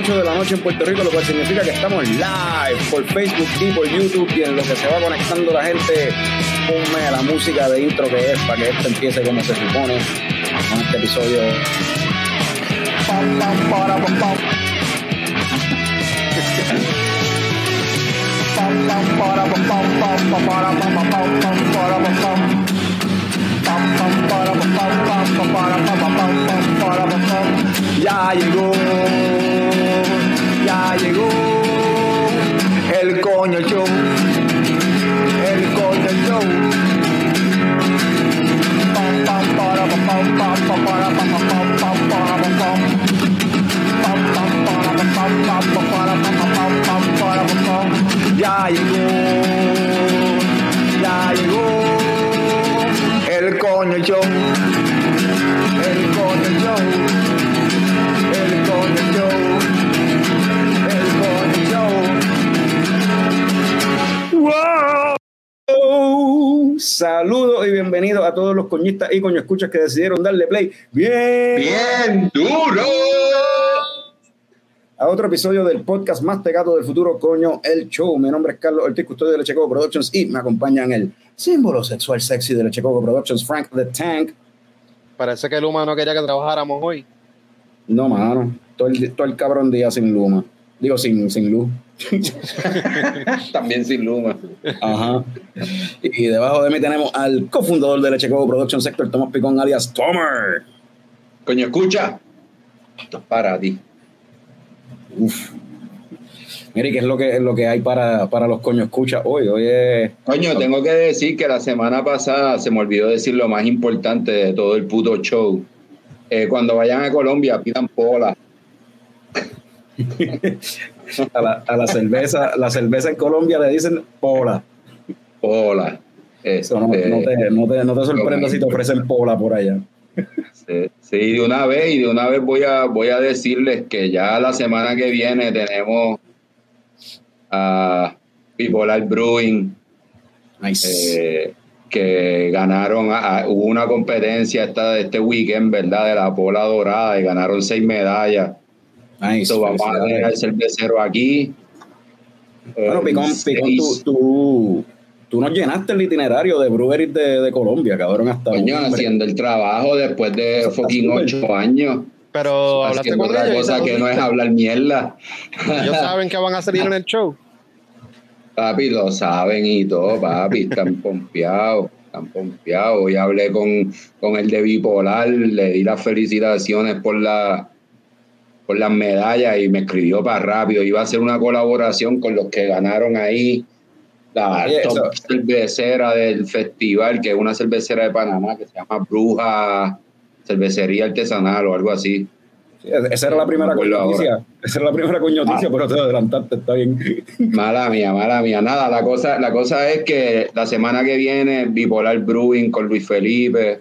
8 de la noche en Puerto Rico, lo cual significa que estamos live por Facebook y por YouTube y en lo que se va conectando la gente, ponme la música de intro que es para que esto empiece como se supone con este episodio. Ya llegó, ya llegó. El coño show, el coño show. Ya llegó, ya llegó. El coño show, el coño show, Bienvenidos a todos los coñistas y coño escuchas que decidieron darle play bien, bien duro a otro episodio del podcast más pegado del futuro, coño, el show. Mi nombre es Carlos Ortiz, custodio de Lechecoco Productions y me acompañan el símbolo sexual sexy de Lechecoco Productions, Frank the Tank. Parece que Luma no quería que trabajáramos hoy. No, mano. Todo el, todo el cabrón día sin Luma. Digo, sin, sin luz. También sin Luma. Ajá. Y debajo de mí tenemos al cofundador de Lechecoco Productions, Sector Tomás Picón, alias Tomer. Coño, escucha. Esto es para ti. Uf. Mire, ¿qué es lo que, es lo que hay para, para los coños escucha hoy? Hoy es... Coño, tengo que decir que la semana pasada se me olvidó decir lo más importante de todo el puto show. Eh, cuando vayan a Colombia, pidan pola. a, la, a la cerveza, la cerveza en Colombia le dicen pola. Pola. Eso no, no, te, no, te, no te sorprendas si te ofrecen pola por allá. Sí, sí, de una vez, y de una vez voy a, voy a decirles que ya la semana que viene tenemos a Bipolar Brewing, nice. eh, que ganaron, a, hubo una competencia esta, este weekend, ¿verdad? De la pola dorada y ganaron seis medallas. Nice. So, vamos a tener el cervecero aquí. Bueno, Picón, Picón tú, tú, tú, nos llenaste el itinerario de breweries de, de Colombia, cabrón, hasta Coño, haciendo el trabajo después de Eso fucking ocho años. Pero hablaste con otra ellos. cosa que no es hablar mierda. Ellos saben que van a salir en el show. Papi, lo saben y todo, papi, están pompeados, están pompeados. Y hablé con, con el de Bipolar, le di las felicitaciones por la por las medallas y me escribió para rápido. Iba a hacer una colaboración con los que ganaron ahí la Oye, top eso- cervecera del festival, que es una cervecera de Panamá que se llama Bruja Cervecería Artesanal o algo así. Sí, esa era la primera No me acuerdo coñoticia. Esa era la primera coñoticia, Ah. pero te adelantaste, está bien. Mala mía, mala mía. Nada, la cosa, la cosa es que la semana que viene, Bipolar Brewing con Luis Felipe,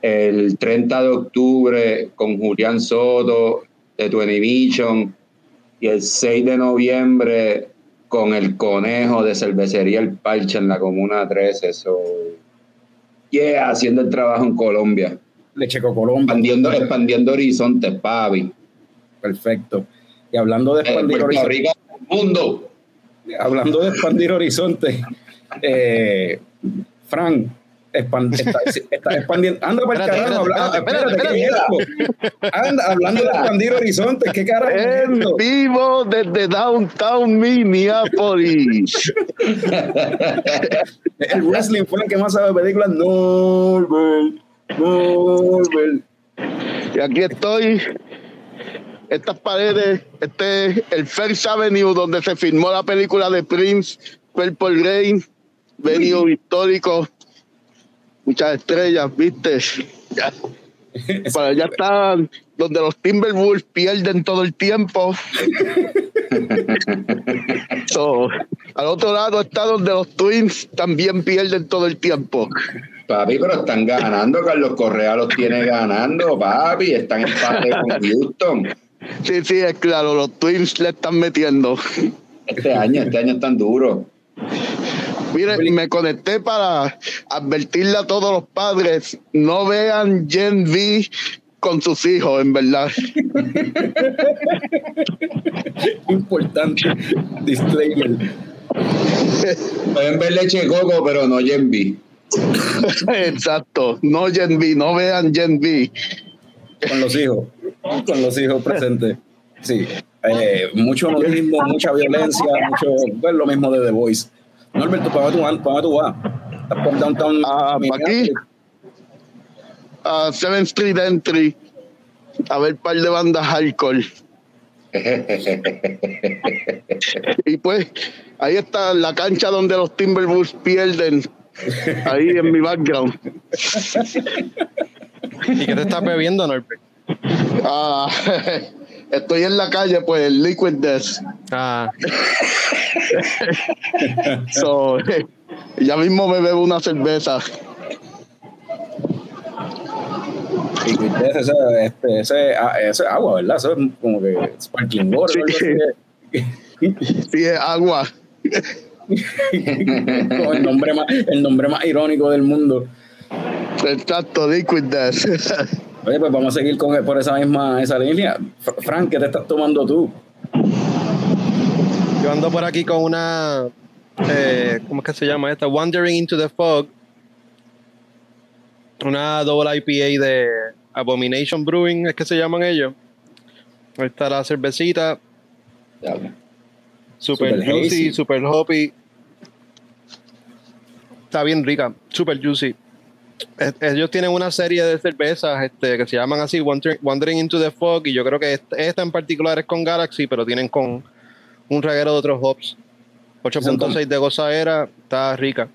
el 30 de octubre con Julián Soto de Twenty Vision y el 6 de noviembre con el Conejo de Cervecería El Parche en la Comuna 13. So, yeah, haciendo el trabajo en Colombia, Lecheco Colombia. expandiendo, expandiendo horizontes, papi. Perfecto. Y hablando de Eh, expandir horizontes, mundo. hablando de expandir horizontes, eh, Fran, expand- está, está expandiendo. Anda para el Espérate, carajo, espérate, espérate, espérate, ¿qué es esto? Anda, hablando de expandir horizontes, ¿qué carajo es En vivo desde Downtown Minneapolis. El wrestling fue el que más sabe de películas. Norbert, Norbert. Y aquí estoy. Estas paredes, este es el First Avenue donde se filmó la película de Prince, Purple Rain, venue histórico, muchas estrellas, viste. Ya. Para allá está donde los Timberwolves pierden todo el tiempo. So, al otro lado está donde los Twins también pierden todo el tiempo. Papi, pero están ganando, Carlos Correa los tiene ganando, papi, están en empate con Houston. Sí, sí, es claro, los Twins le están metiendo. Este año, este año están duros. Mire, me conecté para advertirle a todos los padres, no vean Gen V con sus hijos, en verdad. Importante disclaimer. Pueden ver leche coco, pero no Yenby. Exacto. No Gen B, no vean Gen B. Con los hijos. Con los hijos presentes. Sí. Eh, mucho nudismo, mucha violencia, mucho. Pues lo mismo de The Voice. Norberto, ¿para dónde tú? ¿Para tú vas? ¿Estás por downtown? Ah, ¿pa' aquí? A 7 Street Entry. A ver par de bandas hardcore. Y pues, ahí está la cancha donde los Timberwolves pierden. Ahí en mi background. ¿Y qué te estás bebiendo, Norbert? Ah, estoy en la calle, pues, Liquid Death. Ah, So, ya mismo me bebo una cerveza. Ese, ese, este, ese, ah, ese agua, ¿verdad? Eso es como que sparkling water. Sí. es agua. Como el, nombre más, el nombre más irónico del mundo. Exacto, Liquid Death. Oye, pues vamos a seguir con, por esa misma esa línea. Fr- Frank, ¿qué te estás tomando tú? yo ando por aquí con una. eh, ¿Cómo es que se llama esta? Wandering into the Fog. Una double IPA de Abomination Brewing, es que se llaman ellos. Ahí está la cervecita, super, Super juicy, hazy. super hoppy. Está bien rica, super juicy. Eh, Ellos tienen una serie de cervezas este, que se llaman así Wander- Wandering into the Fog y yo creo que esta, esta en particular es con Galaxy, pero tienen con un reguero de otros hops. 8.6 de gozadera, está rica.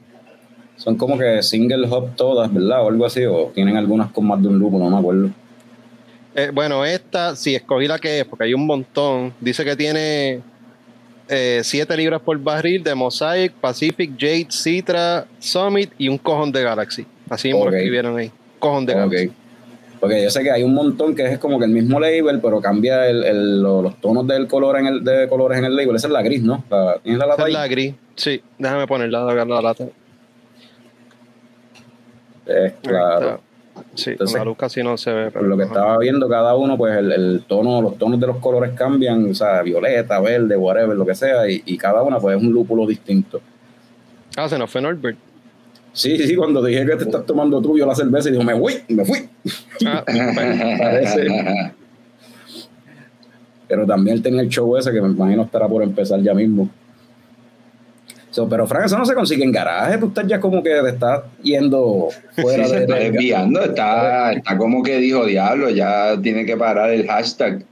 Son como que single hop todas, ¿verdad? O algo así, o tienen algunas con más de un lúpulo, no me acuerdo. Eh, bueno, esta, si escogí la que es, porque hay un montón. Dice que tiene 7 libras por barril de Mosaic, Pacific, Jade, Citra, Summit y un cojón de Galaxy. Así mismo Ok. lo escribieron ahí. Cojón de Ok. Galaxy. Porque yo sé que hay un montón que es como que el mismo label, pero cambia el, el- lo- los tonos del color en el, de colores en el label. Esa es la gris, ¿no? La- ¿Tienes la lata Esa es la gris. Sí, déjame ponerla, la, la lata. Eh, claro. Sí, Entonces, la luz casi no se ve. Por lo que ajá. estaba viendo, cada uno, pues el, el tono, los tonos de los colores cambian, o sea, violeta, verde, whatever, lo que sea, y, y cada una, pues es un lúpulo distinto. Ah, se nos fue Norbert. Sí, sí, sí, cuando dije que te estás tomando tú, yo la cerveza y dijo, me fui, me fui. Ah, Parece. Pero también él tenía el show ese que me imagino estará por empezar ya mismo. So, pero Frank, eso no se consigue en garaje, tú estás ya como que te estás yendo fuera Sí, se de... está de- desviando, está, está como que dijo diablo, ya tiene que parar el hashtag.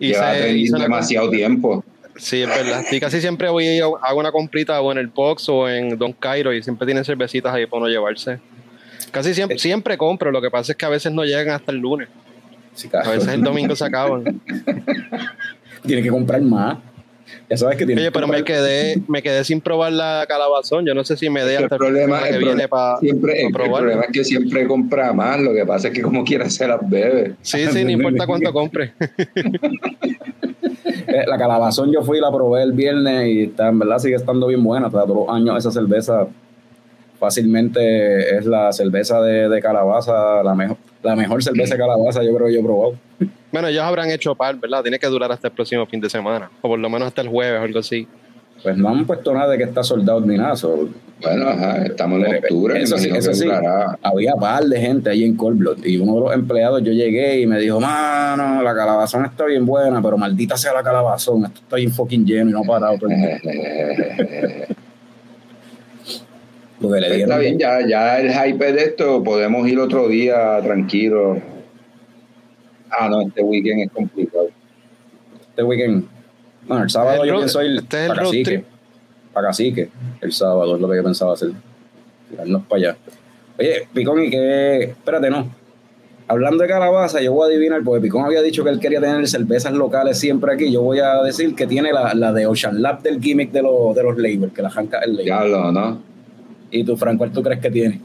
y Lleva se demasiado tiempo. Sí, es verdad. Sí, casi siempre voy y hago una comprita o en el box o en Don Cairo y siempre tienen cervecitas ahí para uno llevarse. Casi siempre, siempre compro, lo que pasa es que a veces no llegan hasta el lunes. Sí, A veces el domingo se acaban. Tienes que comprar más. Ya sabes que tienes Oye, que pero me quedé, me quedé sin probar la calabazón. Yo no sé si me dé El hasta problema, el que viene problema- para siempre, el, problema es que siempre compra más, lo que pasa es que como quiera se las bebe. Sí, sí, no importa cuánto compre. Eh, La calabazón yo fui la probé el viernes y está, en verdad sigue estando bien buena. Todos años esa cerveza fácilmente es la cerveza de, de calabaza, la mejor, la mejor cerveza de calabaza yo creo que yo he probado. Bueno, ellos habrán hecho par, ¿verdad? Tiene que durar hasta el próximo fin de semana. O por lo menos hasta el jueves o algo así. Pues no han puesto nada de que está soldado ni nada. so- Bueno, ajá, estamos en octubre, Eso sí, eso sí. Había par de gente ahí en Cold Blood y uno de los empleados yo llegué y me dijo, mano, la calabazón está bien buena, pero maldita sea la calabazón, esto está bien fucking lleno y no ha parado. todo el mundo". Porque le dieron Está bien, ya, ya el hype de esto, podemos ir otro día tranquilo. Ah, no, este weekend es complicado. este weekend. Bueno, el sábado El yo road- pienso ir este para Cacique. Para Cacique. El sábado es lo que yo pensaba hacer. Tirarnos para allá. Oye, Picón, ¿y qué? Espérate, no. Hablando de calabaza, yo voy a adivinar, porque Picón había dicho que él quería tener cervezas locales siempre aquí. Yo voy a decir que tiene la, la de Ocean Lab del gimmick de, los de los labels, que la arranca el label. Diablo, ¿no? ¿Y tú, Frank, cuál tú crees que tiene?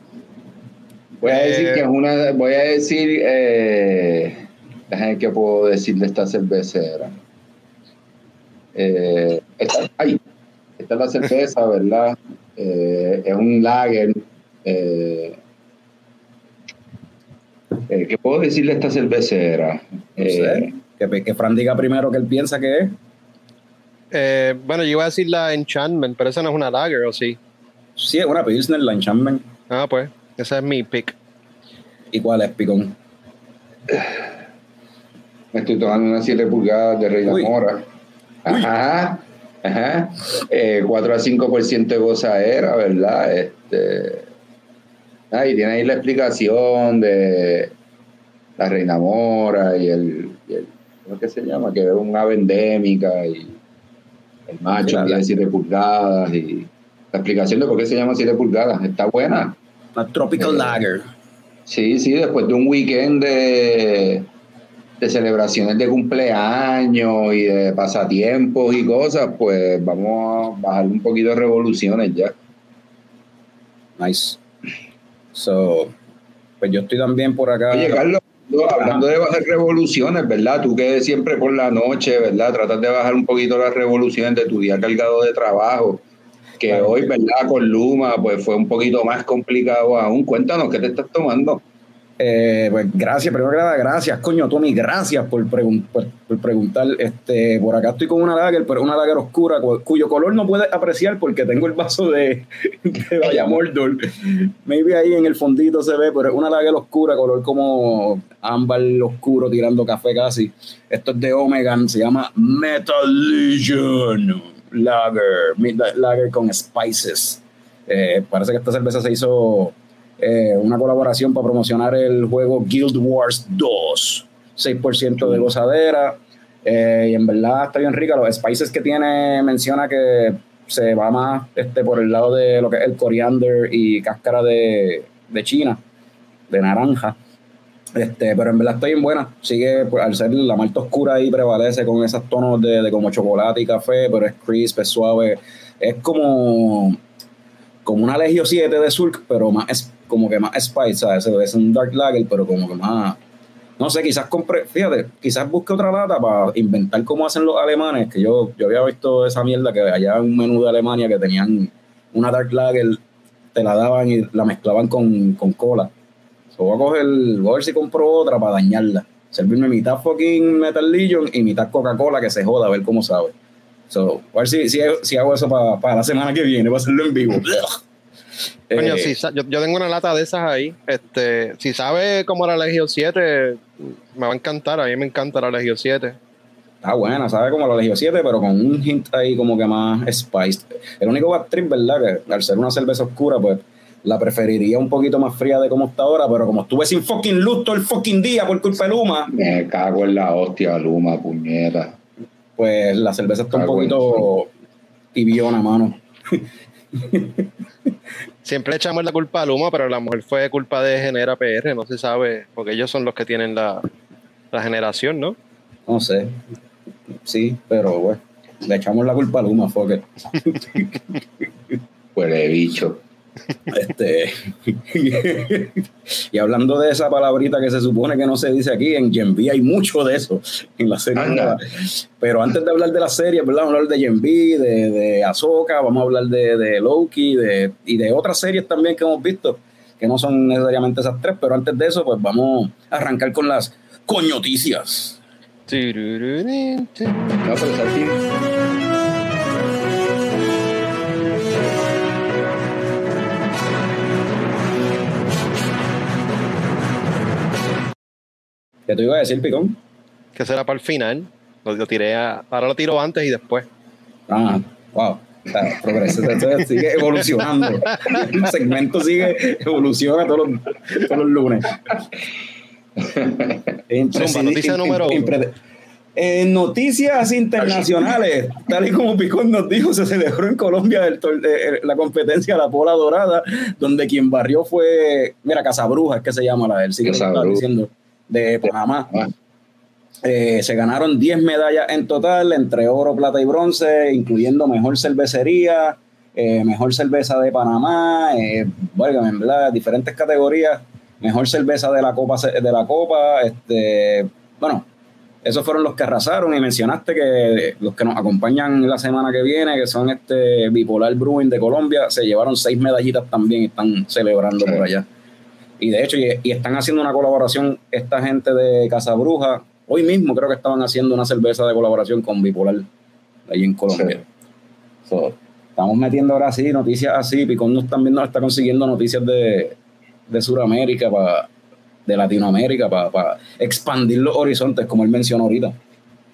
Voy a decir que es una. Voy a decir. Eh, qué puedo decir de esta cervecera. Eh, esta, ay, esta es la cerveza, ¿verdad? Eh, es un lager. eh, Eh, ¿Qué puedo decirle a esta cervecera? No sé. Que, que Fran diga primero que él piensa que es. Eh, bueno, yo iba a decir la Enchantment, pero esa no es una lager, ¿o sí? Sí, es una Pilsner, la Enchantment. Ah, pues, esa es mi pick. ¿Y cuál es, Picón? Me estoy tomando una 7 pulgadas de Reina Uy. Mora. Ajá, ajá. Eh, 4 a 5% de gozadera, ¿verdad? Este, ah, y tiene ahí la explicación de la Reina Mora y el, y el ¿cómo es que se llama? Que es una ave endémica y el macho la- tiene 7 pulgadas y la explicación de por qué se llama 7 pulgadas. Está buena. La Tropical Eh, Lager. Sí, sí, después de un weekend de, de celebraciones de cumpleaños y de pasatiempos y cosas, pues vamos a bajar un poquito de revoluciones ya. Nice. So, pues yo estoy también por acá. Oye, Carlos, hablando de bajar revoluciones, ¿verdad? Tú que siempre por la noche, ¿verdad? Tratas de bajar un poquito las revoluciones de tu día cargado de trabajo, que Claro. hoy, ¿verdad? Con Luma, pues fue un poquito más complicado aún. Cuéntanos, ¿qué te estás tomando? Eh, pues gracias, primero que nada, gracias, coño, Tommy, gracias por, pregun- por, por preguntar. Este, por acá estoy con una lager, pero una lager oscura, cu- cuyo color no puedes apreciar porque tengo el vaso de, de Vaya Mordor. Maybe ahí en el fondito se ve, pero es una lager oscura, color como ámbar oscuro, tirando café casi. Esto es de Omegan, se llama Metal Legion Lager, Lager con spices. Eh, parece que esta cerveza se hizo eh, una colaboración para promocionar el juego Guild Wars 2. 6% de gozadera. eh, y en verdad está bien rica. Los spices que tiene menciona que se va más este, por el lado de lo que es el coriander y cáscara de, de China, de naranja. Este, pero en verdad está bien buena. Sigue, pues, al ser la malta oscura ahí, prevalece con esos tonos de, de como chocolate y café, pero es crisp, es suave. Es como, como una Legio 7 de Sulk, pero más como que más spice, ¿sabes? Es un Dark Lager, pero como que más. No sé, quizás compre, fíjate, quizás busque otra lata para inventar cómo hacen los alemanes, que yo, yo había visto esa mierda que allá en un menú de Alemania que tenían una Dark Lager, te la daban y la mezclaban con, con cola. So, voy a coger, voy a ver si compro otra para dañarla. Servirme mitad fucking Metal Legion y mitad Coca-Cola que se joda, a ver cómo sabe. So, a ver si, si, si hago eso para, para la semana que viene, para hacerlo en vivo. Coño, Eh, si yo, yo tengo una lata de esas ahí. Este, si sabe cómo era la Legion 7, me va a encantar. A mí me encanta la Legion 7. Está buena, sabe como la Legio 7, pero con un hint ahí como que más spiced. El único bad trip, ¿verdad? Que al ser una cerveza oscura, pues la preferiría un poquito más fría de como está ahora, pero como estuve sin fucking luz todo el fucking día por culpa de Luma, Me cago en la hostia, Luma, puñeta. pues la cerveza está un poquito tibiona, mano. Siempre le echamos la culpa a Luma, pero a lo mejor fue culpa de Genera PR, no se sabe, porque ellos son los que tienen la, la generación, ¿no? No sé. Sí, pero bueno, le echamos la culpa a Luma, fuck it. Huele bicho. Este, y hablando de esa palabrita que se supone que no se dice aquí, en Gen V hay mucho de eso en la serie. Anda. Pero antes de hablar de la serie, ¿verdad? Vamos a hablar de Gen V, de, de Ahsoka, vamos a hablar de, de Loki de, y de otras series también que hemos visto, que no son necesariamente esas tres, pero antes de eso, pues vamos a arrancar con las coñoticias. No, ¿Qué te iba a decir, Picón? Que será para el final. Lo, lo tiré a- ahora lo tiro antes y después. Ah, wow. O sea, sigue evolucionando. El segmento sigue, evoluciona todos los, todos los lunes. Zumba, noticia número uno. En noticias internacionales, tal y como Picón nos dijo, se celebró en Colombia el tor- eh, la competencia La Pola Dorada, donde quien barrió fue, mira, Casabruja, es que se llama la del siglo que estaba Casabruja. diciendo, de Panamá. Eh, se ganaron 10 medallas en total, entre oro, plata y bronce, incluyendo mejor cervecería, eh, mejor cerveza de Panamá, eh, bueno, en verdad, diferentes categorías, mejor cerveza de la copa, de la copa, este, bueno, esos fueron los que arrasaron y mencionaste que los que nos acompañan la semana que viene, que son este Bipolar Brewing de Colombia, se llevaron seis medallitas también y están celebrando Sí. por allá. Y de hecho, y, y están haciendo una colaboración esta gente de Casabruja. Hoy mismo creo que estaban haciendo una cerveza de colaboración con Bipolar, ahí en Colombia. So, estamos metiendo ahora sí noticias así. Picón nos también nos está consiguiendo noticias de, de Sudamérica, pa- de Latinoamérica, para expandir los horizontes, como él mencionó ahorita.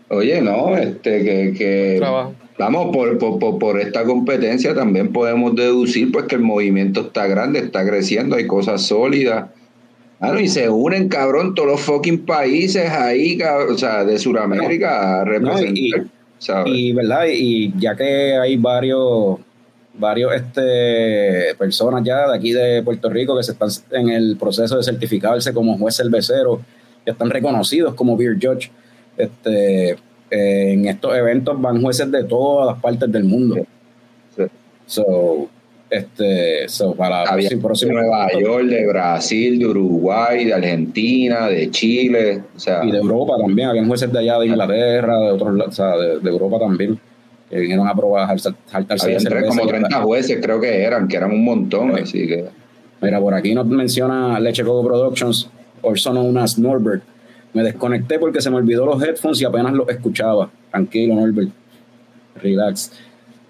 Oye, no, este, que, que Trabajo. Vamos, por, por, por, esta competencia también podemos deducir pues que el movimiento está grande, está creciendo, hay cosas sólidas. Claro, y se unen, cabrón, todos los fucking países ahí, cabrón, o sea, de Sudamérica a representar, y- ¿sabes? Y verdad, y ya que hay varios, varios este, personas ya de aquí de Puerto Rico que se están en el proceso de certificarse como juez cervecero, ya están reconocidos como beer judge. Este, eh, en estos eventos van jueces de todas las partes del mundo. Sí. So, este, so para Había sí, de Nueva York, de Brasil, de Uruguay, de Argentina, de Chile, o sea, y de Europa también, habían jueces de allá de Inglaterra, de otros o sea, de, de Europa también, que vinieron a probar de había tres, como y 30 jueces creo que eran, que eran un montón, Sí. así que... Mira, por aquí nos menciona Leche Coco Productions, also known as Norbert. Me desconecté porque se me olvidó los headphones y apenas los escuchaba. Tranquilo, Norbert. Relax.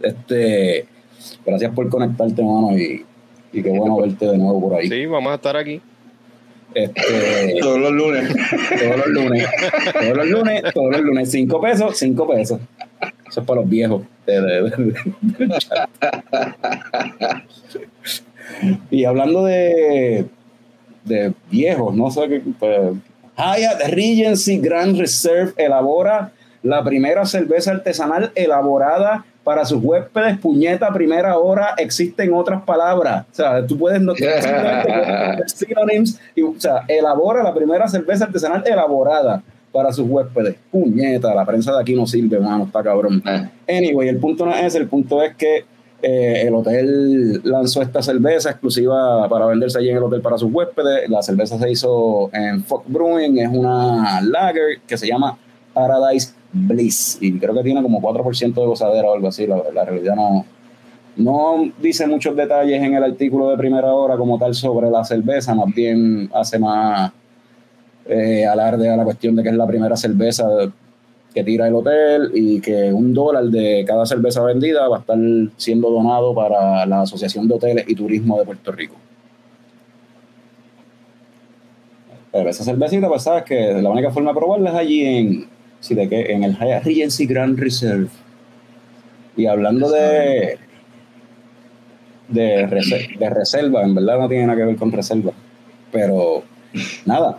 Este, gracias por conectarte, mano, y, y qué bueno verte de nuevo por ahí. Sí, vamos a estar aquí. Este, Todos los lunes. todos los lunes, todos los lunes, todos los lunes, cinco pesos, cinco pesos. Eso es para los viejos. de- de- de- del chat. y hablando de, de viejos, no sé qué. pues, Hyatt Regency Grand Reserve elabora la primera cerveza artesanal elaborada para sus huéspedes. Puñeta, primera hora, existen otras palabras. O sea, tú puedes no synonyms y, o sea, elabora la primera cerveza artesanal elaborada para sus huéspedes. Puñeta, la prensa de aquí no sirve, mano, está cabrón. Eh, Anyway, el punto no es ese, el punto es que eh, el hotel lanzó esta cerveza exclusiva para venderse allí en el hotel para sus huéspedes. La cerveza se hizo en Fuck Brewing, es una lager que se llama Paradise Bliss y creo que tiene como 4% de gozadera o algo así. La, la realidad no, no dice muchos detalles en el artículo de primera hora como tal sobre la cerveza, más bien hace más eh, alarde a la cuestión de que es la primera cerveza que tira el hotel y que un dólar de cada cerveza vendida va a estar siendo donado para la Asociación de Hoteles y Turismo de Puerto Rico. Pero esa cervecita, pues sabes que la única forma de probarla es allí en, sí, de que, en el Hyatt Regency Grand Reserve. Y hablando de, de, rese- de reserva, en verdad no tiene nada que ver con reserva. Pero nada,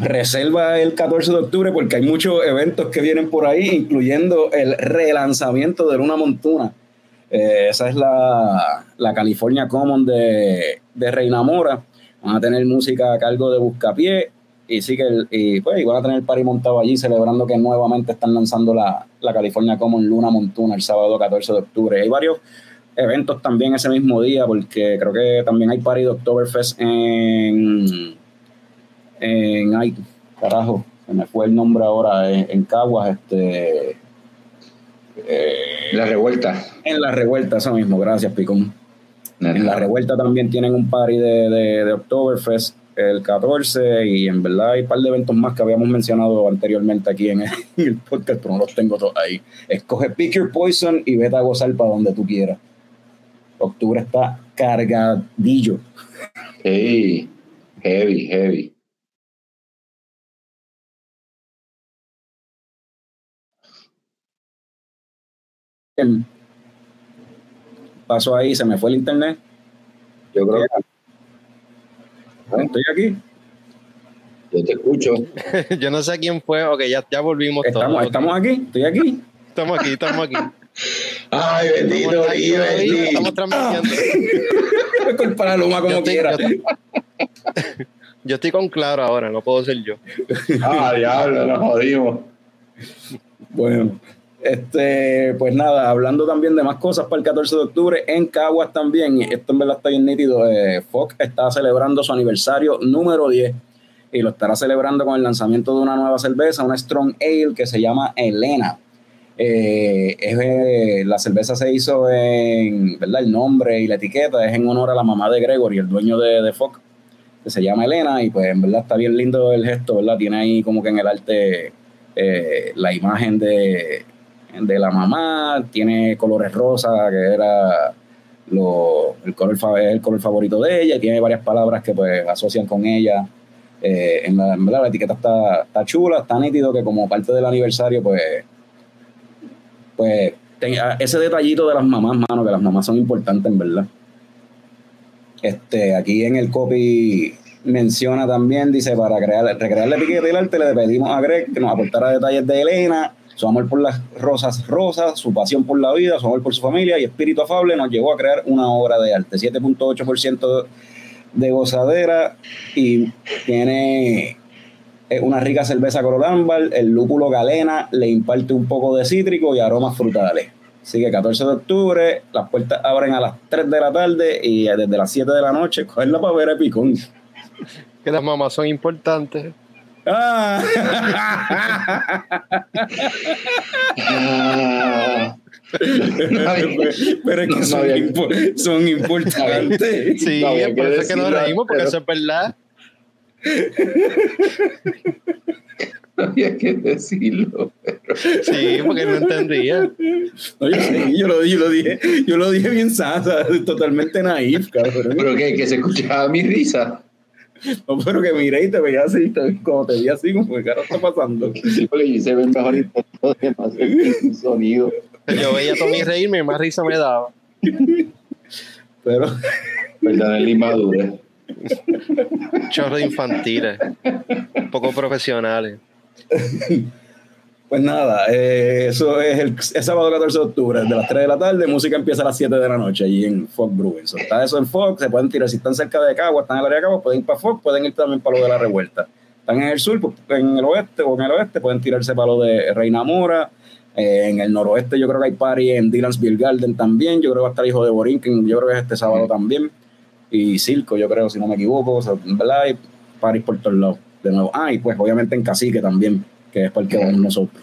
reserva el 14 de octubre porque hay muchos eventos que vienen por ahí, incluyendo el relanzamiento de Luna Montuna. Eh, esa es la, la California Common de, de Reina Mora. Van a tener música a cargo de Buscapié y sí que y, pues, van a tener el party montado allí celebrando que nuevamente están lanzando la, la California Common Luna Montuna el sábado 14 de octubre. Hay varios eventos también ese mismo día porque creo que también hay party de Oktoberfest en en ay, carajo, se me fue el nombre ahora, en, en Caguas, este eh, La revuelta. en la revuelta, eso mismo, gracias Picón. En la revuelta también tienen un party de, de, de Oktoberfest el 14 y en verdad hay un par de eventos más que habíamos mencionado anteriormente aquí en el, podcast, pero no los tengo todos ahí. Escoge Pick Your Poison y vete a gozar para donde tú quieras. Octubre está cargadillo. Sí, heavy, heavy. Pasó ahí, se me fue el internet. Yo creo que Estoy aquí. yo te escucho. Yo no sé quién fue. Ok, ya, ya volvimos Estamos, todos. estamos aquí. Estoy aquí. Estamos aquí, estamos aquí. Ay, bendito, Estamos bendito. Estamos transmitiendo. Culpa la luma como Yo estoy- quiera. yo- Yo estoy con claro ahora, no puedo ser yo. Ah, diablo, nos jodimos. Bueno, este, pues nada, hablando también de más cosas para el 14 de octubre, en Caguas también, esto en verdad está bien nítido, eh, Fox está celebrando su aniversario número 10 y lo estará celebrando con el lanzamiento de una nueva cerveza, una Strong Ale que se llama Elena. Eh, es, eh, la cerveza se hizo en, ¿verdad? El nombre y la etiqueta es en honor a la mamá de Gregory, el dueño de, Fox. que se llama Elena, y pues en verdad está bien lindo el gesto, ¿verdad? Tiene ahí como que en el arte la imagen de, de la mamá, tiene colores rosa, que era lo, el, color, el color favorito de ella, y tiene varias palabras que pues asocian con ella. Eh, en, la, la etiqueta está, está chula, está nítido que como parte del aniversario, pues, pues ese detallito de las mamás, mano, que las mamás son importantes en verdad. Este, aquí en el copy menciona también, dice, para crear, recrear la etiqueta del arte le pedimos a Greg que nos aportara detalles de Elena, su amor por las rosas rosas, su pasión por la vida, su amor por su familia y espíritu afable nos llevó a crear una obra de arte. 7.8% de gozadera y tiene eh, una rica cerveza color el lúpulo galena le imparte un poco de cítrico y aromas frutales. Así que 14 de octubre, las puertas abren a las 3 de la tarde y desde las 7 de la noche, cogerla para ver a Picón. Que las mamás son importantes. Ah. pero es que son, son, importantes. Sí, es por eso que nos reímos, porque eso es verdad. había que decirlo. Sí, porque no entendía. No, yo, yo, lo, yo, lo, dije, yo lo dije bien sasa, totalmente naif, cabrón. Pero que, que se escuchaba mi risa. No, pero que miré y te veía así, como te veía así, como que cara está pasando. Porque se ve mejor intento de el sonido. Yo veía a Tommy reírme y más risa me daba. Pero. Perdón, el inmadurez. Chorro infantiles, poco profesionales. Pues nada, eh, eso es el, sábado 14 de octubre, de las 3 de la tarde, música empieza a las 7 de la noche allí en Fox Brewing. está eso en Fox, se pueden tirar, si están cerca de Cagua, están en el área de Cagua, pueden ir para Fox, pueden ir también para lo de la revuelta. Están en el sur, pues, en el oeste o en el oeste, pueden tirarse para lo de Reina Mora. Eh, en el noroeste yo creo que hay party en Dylan's Beer Garden también, yo creo que va a estar Hijo de Borinquen, yo creo que es este sábado también. Y Circo, yo creo, si no me equivoco, ¿verdad? Hay parties por todos lados, de nuevo. Ah, y pues obviamente en Cacique también que es porque vamos nosotros.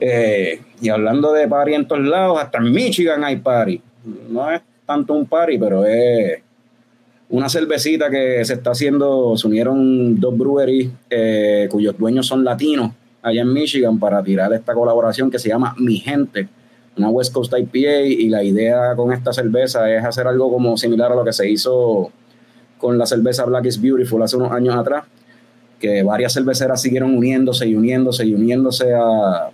Eh, y hablando de party en todos lados, hasta en Michigan hay party. No es tanto un party, pero es una cervecita que se está haciendo. Se unieron dos breweries eh, cuyos dueños son latinos allá en Michigan para tirar esta colaboración que se llama Mi Gente, una West Coast IPA. Y la idea con esta cerveza es hacer algo como similar a lo que se hizo con la cerveza Black is Beautiful hace unos años atrás que varias cerveceras siguieron uniéndose y uniéndose y uniéndose a,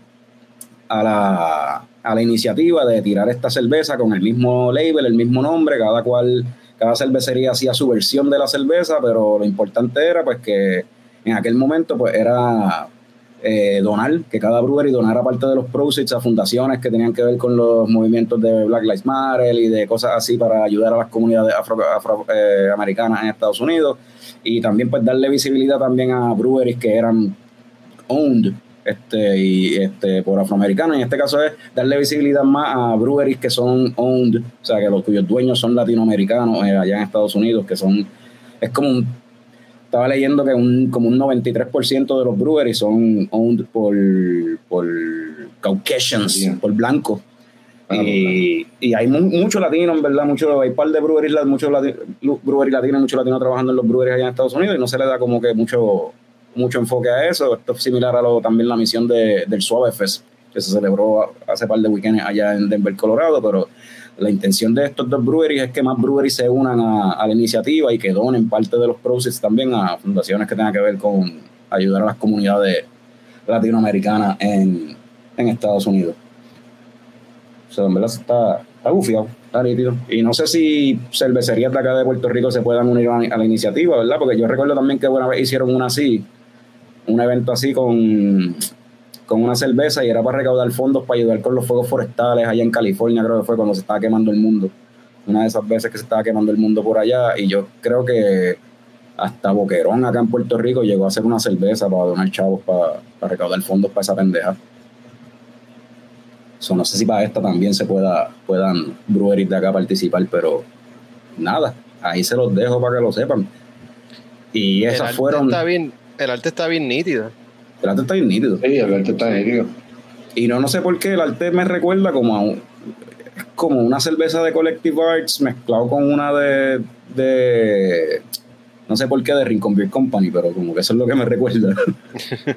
a, la, a la iniciativa de tirar esta cerveza con el mismo label, el mismo nombre, cada cual, cada cervecería hacía su versión de la cerveza, pero lo importante era pues que en aquel momento pues era eh, donar, que cada brewery donara parte de los proceeds a fundaciones que tenían que ver con los movimientos de Black Lives Matter y de cosas así para ayudar a las comunidades afroamericanas afro, eh, en Estados Unidos y también pues darle visibilidad también a breweries que eran owned este, y, este, por afroamericanos. En este caso es darle visibilidad más a breweries que son owned, o sea, que los cuyos dueños son latinoamericanos eh, allá en Estados Unidos, que son, es como un, estaba leyendo que un, como un 93% de los breweries son owned por, por Caucasians, por blancos. Y, y, hay muchos latinos, en verdad, mucho, hay un par de breweries, muchos breweries latinos, muchos latinos trabajando en los breweries allá en Estados Unidos y no se le da como que mucho, mucho enfoque a eso. Esto es similar a lo, también la misión de, del Suave Fest, que se celebró hace par de weekends allá en Denver, Colorado, pero la intención de estos dos breweries es que más breweries se unan a, la iniciativa y que donen parte de los procesos también a fundaciones que tengan que ver con ayudar a las comunidades latinoamericanas en, en Estados Unidos. O sea, en verdad está, está bufiado, está nítido. Y no sé si cervecerías de acá de Puerto Rico se puedan unir a, la iniciativa, ¿verdad? Porque yo recuerdo también que una vez hicieron una así, un evento así con, con una cerveza y era para recaudar fondos para ayudar con los fuegos forestales allá en California, creo que fue cuando se estaba quemando el mundo. Una de esas veces que se estaba quemando el mundo por allá y yo creo que hasta Boquerón acá en Puerto Rico llegó a hacer una cerveza para donar chavos para, para recaudar fondos para esa pendeja no sé si para esta también se pueda, puedan breweries de acá participar, pero nada, ahí se los dejo para que lo sepan. Y esas fueron. Está bien, el arte está bien nítido. El arte está bien nítido. Sí, el arte está nítido. Y no, no sé por qué el arte me recuerda como a como una cerveza de Collective Arts mezclado con una de, de No sé por qué de Rincon Beer Company, pero como que eso es lo que me recuerda.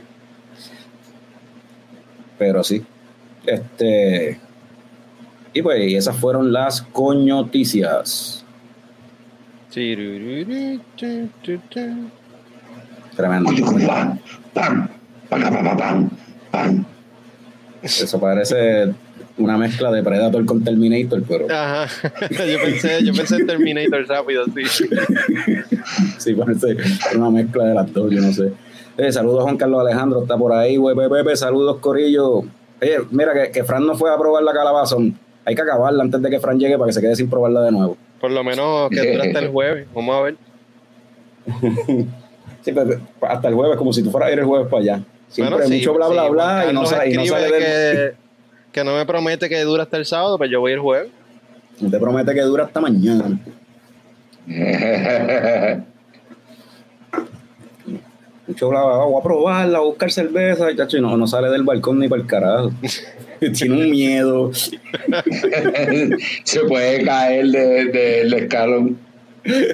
pero sí. Este. Y pues, y esas fueron las coñoticias. Tremendo. Pam, pam. Eso parece una mezcla de Predator con Terminator, pero Ajá. yo, pensé, yo pensé en Terminator rápido, sí. sí parece una mezcla de las dos, yo no sé. Eh, saludos a Juan Carlos Alejandro, está por ahí, güey, Pepe, saludos Corillo. Oye, mira que, que Fran no fue a probar la calabazón. Hay que acabarla antes de que Fran llegue para que se quede sin probarla de nuevo. Por lo menos que dure hasta el jueves. Vamos a ver. Sí, pero hasta el jueves, como si tú fueras a ir el jueves para allá. Siempre Bueno, sí, mucho bla, bla, sí, bla, y no, y sale del... que, que no me promete que dure hasta el sábado, pero yo voy el jueves. No te promete que dura hasta mañana. Mucho bla, bla, bla, voy a probarla, voy a buscar cerveza, y, chacho, y no, no sale del balcón ni para el carajo. Tiene un miedo. Se puede caer de- del escalón.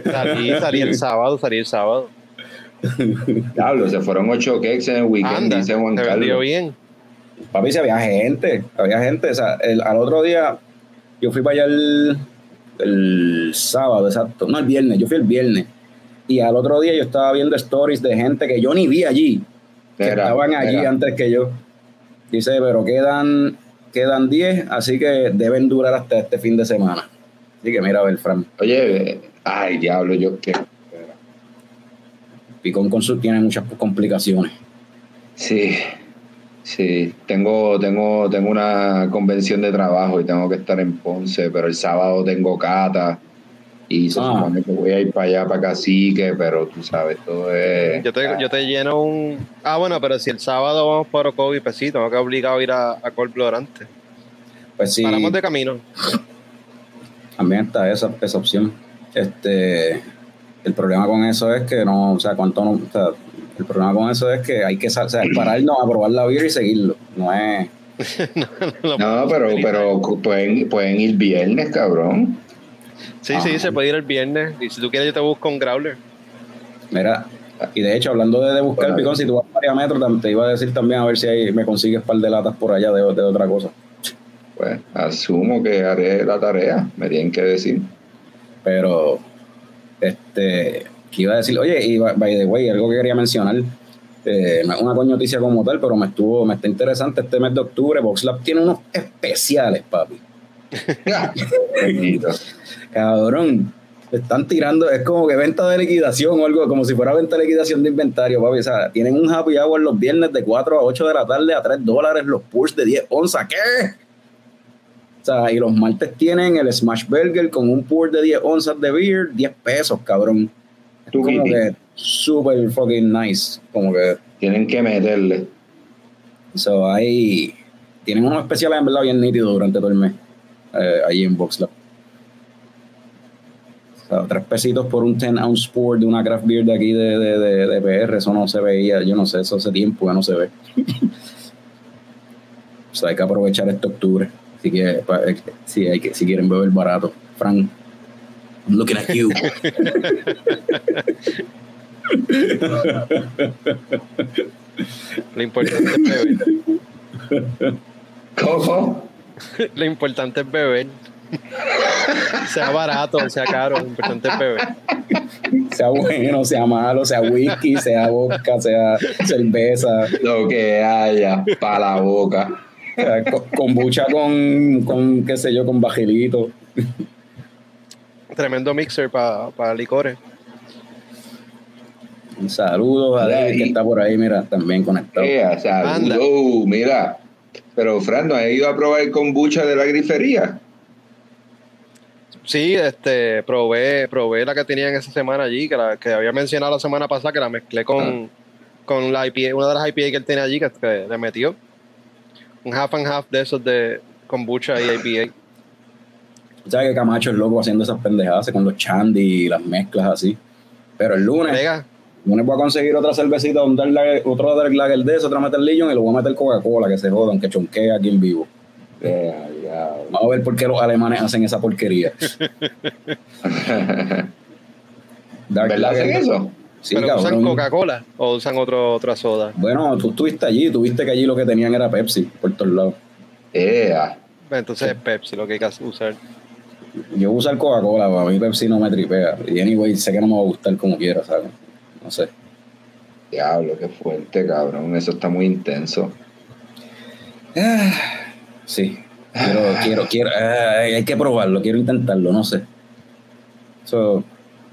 Salí, salí el sábado, salí el sábado. Diablo, se fueron ocho cakes en el weekend, Anda, dice Juan Carlos. bien. Papi, si había gente, había gente. O sea, el- al otro día, yo fui para allá el, el sábado, exacto. No, el viernes, yo fui el viernes. Y al otro día yo estaba viendo stories de gente que yo ni vi allí, que estaban allí antes que yo. Dice, pero quedan quedan 10, así que deben durar hasta este fin de semana. Así que mira, a ver, Fran. Oye, ay, diablo, yo qué. Picón con su tiene muchas complicaciones. Sí, sí, tengo, tengo, tengo una convención de trabajo y tengo que estar en Ponce, pero el sábado tengo cata y se Ah. supone que voy a ir para allá, para Cacique, pero tú sabes, todo es... Yo te, yo te lleno un. Ah, bueno, pero si el sábado vamos por Ocovi, pues sí, tengo que obligado a ir a, a. Pues sí, Paramos de camino. también está esa, esa opción. Este, el problema con eso es que no, o sea, cuánto no, o sea, el problema con eso es que hay que o sea, pararnos a probar la birra y seguirlo. No es. No, pero, pero pueden, pueden ir viernes, cabrón. Sí, Ah. sí, se puede ir el viernes. Y si tú quieres, yo te busco un growler. Mira, y de hecho, hablando de, de buscar Bueno. picón, si tú vas a Metro, te iba a decir también a ver si ahí me consigues un par de latas por allá de, de otra cosa. Pues asumo que haré la tarea, me tienen que decir. Pero, este, que iba a decir, oye, y by the way, algo que quería mencionar, eh, una coñoticia como tal, pero me estuvo, me está interesante este mes de octubre. VoxLab tiene unos especiales, papi. Cabrón, están tirando, es como que venta de liquidación o algo, como si fuera venta de liquidación de inventario, papi. O sea, tienen un happy hour los viernes de 4 a 8 de la tarde a 3 dólares los purs de 10 onzas. ¿Qué? Y los martes tienen el Smash Burger con un pour de 10 onzas de beer, 10 pesos, cabrón. Es como que super fucking nice. Como que, Tienen que meterle. so, ahí tienen unos especiales en verdad bien nítidos durante todo el mes, eh, ahí en VoxLab. O sea, tres pesitos por un 10 ounce pour de una craft beer de aquí de, de, de, de PR, eso no se veía, yo no sé, eso hace tiempo que no se ve. o sea, hay que aprovechar este octubre. Así que, pa- eh, sí, hay que, si quieren beber barato. Frank, I'm looking at you. Lo importante es beber. ¿Cómo? Lo importante es beber. sea barato, sea caro, lo importante es beber. sea bueno, sea malo, sea whisky, sea vodka, sea cerveza, Lo que haya para la boca. Sea, con kombucha con, con, qué sé yo, con bajilito. Tremendo mixer para licores. Un saludo a David que está por ahí, mira, también conectado. Eh, Anda. uh, mira. Pero, Fran, ¿no has ido a probar el kombucha de la grifería? Sí, este, probé, probé la que tenían esa semana allí, que, la, que había mencionado la semana pasada, que la mezclé con, con la IPA, una de las IPA que él tenía allí, que, que le metió. Un half and half de esos de kombucha y IPA. ¿Sabes que Camacho es loco haciendo esas pendejadas con los chandy y las mezclas así? Pero el lunes, el lunes voy a conseguir otra cervecita, un Dark Lager- otro Dark Lager de eso, otra meter Legion y lo voy a meter Coca-Cola, que se joda, aunque chonquee aquí en vivo. Ya. Vamos a ver por qué los alemanes hacen esa porquería. Dark ¿Verdad hacen eso? Sí, ¿Pero usan. Coca-Cola o usan otro, otra soda? Bueno, tú estuviste allí, tú viste que allí lo que tenían era Pepsi por todos lados. Ea. Entonces es Pepsi lo que hay que usar. Yo uso el Coca-Cola, para mí Pepsi no me tripea. Y anyway, sé que no me va a gustar como quiera, ¿sabes? No sé. Diablo, qué fuerte, cabrón. Eso está muy intenso. Sí. Quiero, quiero, quiero. ah, hay que probarlo, quiero intentarlo, no sé. So,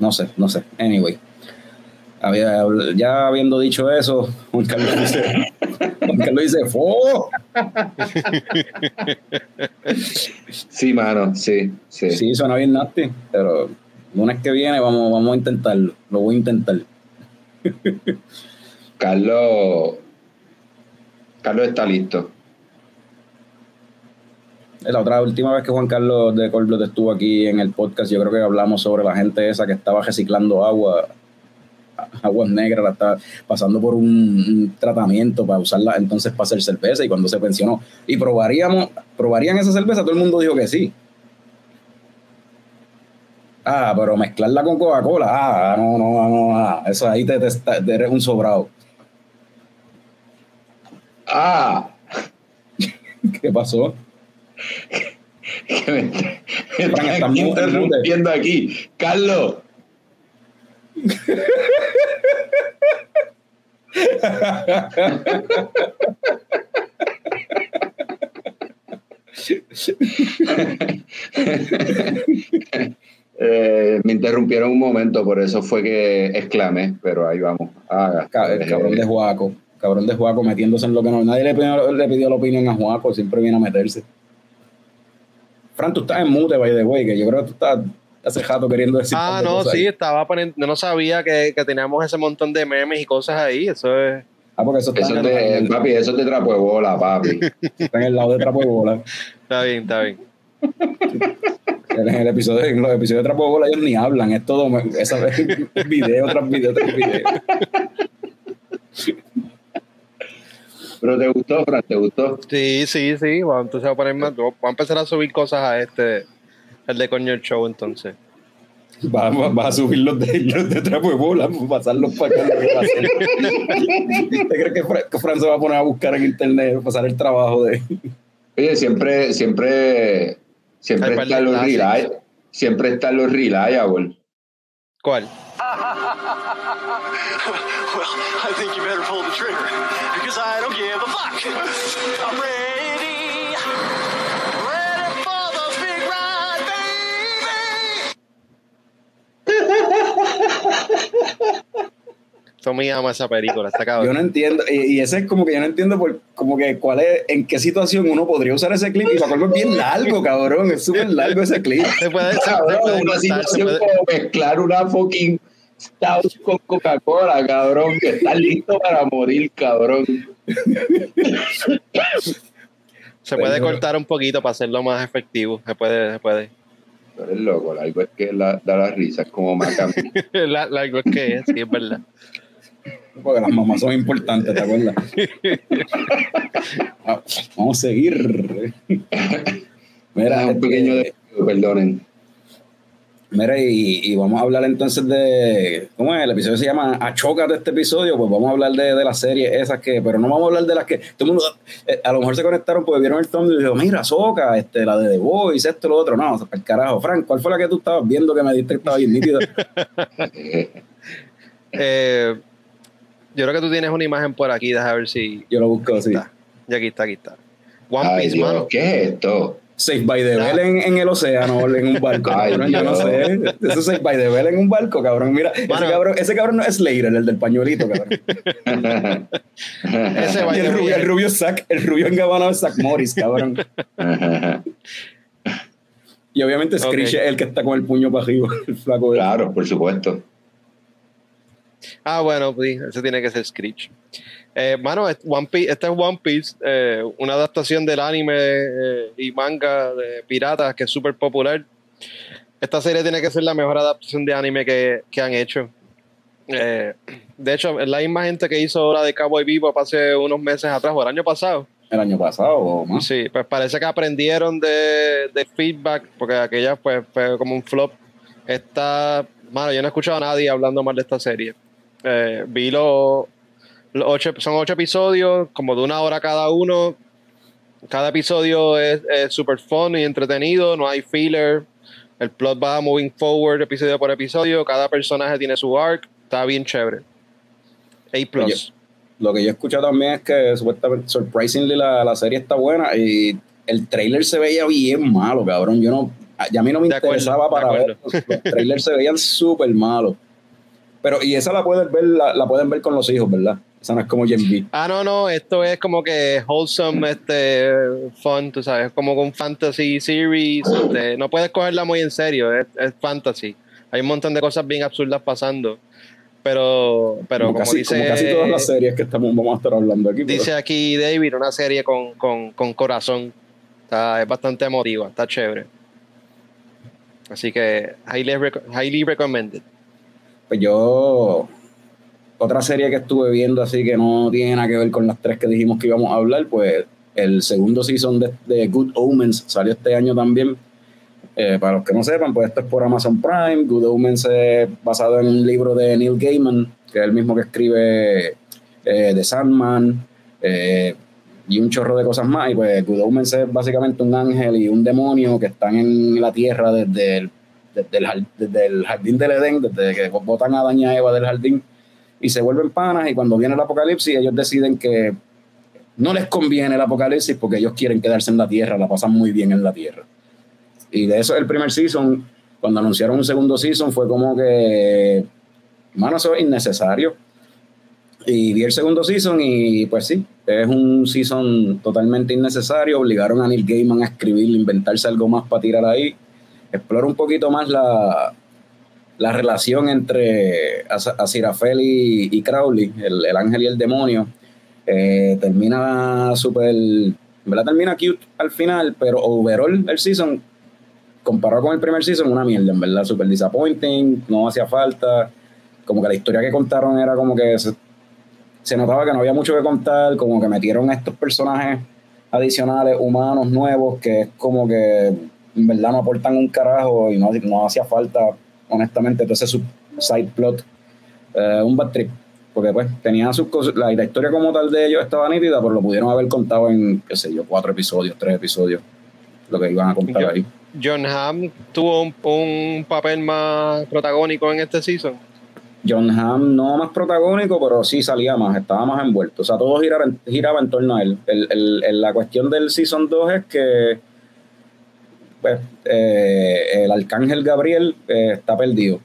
no sé, no sé. Anyway. Había, ya habiendo dicho eso, Juan Carlos dice. Juan Carlos dice, ¡Fo! Sí, mano, sí, sí. Sí, suena bien nasty, pero lunes que viene vamos, vamos a intentarlo. Lo voy a intentar. Carlos. Carlos está listo. La otra última vez que Juan Carlos de Colblot estuvo aquí en el podcast, yo creo que hablamos sobre la gente esa que estaba reciclando agua, aguas negras, la estaba pasando por un, un tratamiento para usarla entonces para hacer cerveza y cuando se pensionó. Y probaríamos, probarían esa cerveza, todo el mundo dijo que sí. Ah, pero mezclarla con Coca-Cola, ah, no, no, no, ah, eso ahí te, te, te eres un sobrado. Ah, ¿Qué pasó? que me, están interrumpiendo aquí. Carlos. Eh, me interrumpieron un momento, por eso fue que exclamé, pero ahí vamos. Ah, el cabrón de Juaco. Cabrón de Juaco metiéndose en lo que no. Nadie le pidió, le pidió la opinión a Juaco, siempre viene a meterse. Fran, tú estás en mute, by the way, que yo creo que tú estás hace rato queriendo decir. Ah, no, sí, ahí. estaba poniendo, yo no sabía que, que teníamos ese montón de memes y cosas ahí, eso es... Ah, porque eso está, Eso en, de, el, papi, eso es de trapo de bola, papi. está en el lado de Trapo de Bola. Está bien, está bien. En el episodio, en los episodios de Trapo de Bola ellos ni hablan, es todo esa video tras video tras video. Pero te gustó, Fran, te gustó. Sí, sí, sí, bueno, entonces voy a poner más, voy a empezar a subir cosas a este, el de Coño el Show entonces. Vas va, va a subir los de, los de Trapo de Bola, pasarlos para acá. ¿Te crees que Fran, que Fran se va a poner a buscar en internet, pasar el trabajo de. Oye, siempre, siempre, siempre están los reliable, siempre están los reliable. ¿Cuál? Well, I think you better pull the trigger because I don't give a fuck. I'm ready. Tommy ama esa película, está Yo no entiendo, y, y ese es como que yo no entiendo por, como que cuál es, en qué situación uno podría usar ese clip. Y para colmo es bien largo, cabrón, es súper largo ese clip. Se puede, se, se Cabrón, puede una se situación puede- como mezclar una fucking stout con Coca-Cola, cabrón, que estás listo para morir, cabrón. se puede cortar un poquito para hacerlo más efectivo. Se puede, se puede. Tú eres loco, algo es que la, da la risa, es como Macam. La- Largo es que es, sí, es verdad. Porque las mamás son importantes, ¿te acuerdas? Ah, Vamos a seguir. Mira, un pequeño de perdonen. Mira, y, y vamos a hablar entonces de. ¿Cómo es? El episodio se llama Achócate este episodio. Pues vamos a hablar de, de las series esas que. Pero no vamos a hablar de las que. Todo el mundo. eh, a lo mejor se conectaron porque vieron el thumbnail y dijeron, mira, Soca, este, la de The Voice, esto, lo otro. No, para el carajo. Frank, ¿cuál fue la que tú estabas viendo que me diste que estaba bien nítida? Eh, yo creo que tú tienes una imagen por aquí, déjame ver si. Yo lo busco así. Está. Y aquí está, aquí está. One Ay, Piece, Dios, mano. ¿qué es esto? Safe by the Bell en, en el océano en un barco. Ay, cabrón, yo no sé. Eso es Safe by the Bell en un barco, cabrón. Mira, ese, cabrón, ese cabrón no es Slater, el del pañuelito, cabrón. Ese el way, rubio, el rubio Zack, el rubio engabanado es Zack Morris, cabrón. Y obviamente Screech es el que está con el puño para arriba, el flaco de claro, por supuesto. Ah, bueno, pues ese tiene que ser Screech. Eh, mano, One Piece, este es One Piece, eh, una adaptación del anime eh, y manga de piratas que es súper popular. Esta serie tiene que ser la mejor adaptación de anime que, que han hecho. De hecho, es la misma gente que hizo la de Cowboy Vivo hace unos meses atrás, o el año pasado. el año pasado o más. Sí, pues parece que aprendieron de, de feedback, porque aquella pues, fue como un flop. Esta Mano, yo no he escuchado a nadie hablando mal de esta serie. Vi los, los ocho, son ocho episodios, como de una hora cada uno. Cada episodio es súper fun y entretenido, no hay filler. El plot va moving forward episodio por episodio. Cada personaje tiene su arc. Está bien chévere. A plus. Lo que yo he escuchado también es que supuestamente, surprisingly, la, la serie está buena y el trailer se veía bien malo, cabrón. Yo no, ya a mí no me De interesaba para ver. los trailers se veían súper malos. Pero, y esa la pueden ver, la, la pueden ver con los hijos, ¿verdad? Esa no es como Gen B. Ah, no, no, esto es como que wholesome, este, fun, tú sabes, como con fantasy series, este, no puedes cogerla muy en serio, es, es fantasy. Hay un montón de cosas bien absurdas pasando, pero, pero como, como, casi, dice, como casi todas las series que estamos, vamos a estar hablando aquí. pero- dice aquí David, una serie con, con, con corazón, Está- es bastante emotiva, está chévere. Así que highly, highly recommended. Pues yo, otra serie que estuve viendo así que no tiene nada que ver con las tres que dijimos que íbamos a hablar, pues el segundo season de, de Good Omens salió este año también. Eh, para los que no sepan, pues esto es por Amazon Prime. Good Omens es basado en un libro de Neil Gaiman, que es el mismo que escribe eh, The Sandman eh, y un chorro de cosas más. Y pues Good Omens es básicamente un ángel y un demonio que están en la tierra desde el desde el, desde el jardín del Edén, desde que botan a Adán y a Eva del jardín, y se vuelven panas, y cuando viene el apocalipsis, ellos deciden que no les conviene el apocalipsis porque ellos quieren quedarse en la tierra, la pasan muy bien en la tierra. Y de eso el primer season, cuando anunciaron un segundo season, fue como que, mano, eso es innecesario. Y vi el segundo season y pues sí, es un season totalmente innecesario. Obligaron a Neil Gaiman a escribir, inventarse algo más para tirar ahí. Explora un poquito más la, la relación entre Aziraphale y, y Crowley, el, el ángel y el demonio. Eh, termina súper, verdad termina cute al final, pero overall el season, comparado con el primer season, una mierda, en verdad, súper disappointing, no hacía falta. Como que la historia que contaron era como que se, se notaba que no había mucho que contar, como que metieron a estos personajes adicionales, humanos, nuevos, que es como que en verdad no aportan un carajo y no, no hacía falta, honestamente. Entonces su side plot, eh, un bad trip, porque pues tenía sus cosas, la, la historia como tal de ellos estaba nítida, pero lo pudieron haber contado en, qué sé yo, cuatro episodios, tres episodios, lo que iban a contar Yo- ahí. John Hamm tuvo un, un papel más protagónico en este season. John Hamm no más protagónico, pero sí salía más, estaba más envuelto. O sea, todo giraba, giraba en torno a él. El- el- el- la cuestión del Season 2 es que pues, eh, el arcángel Gabriel eh, está perdido.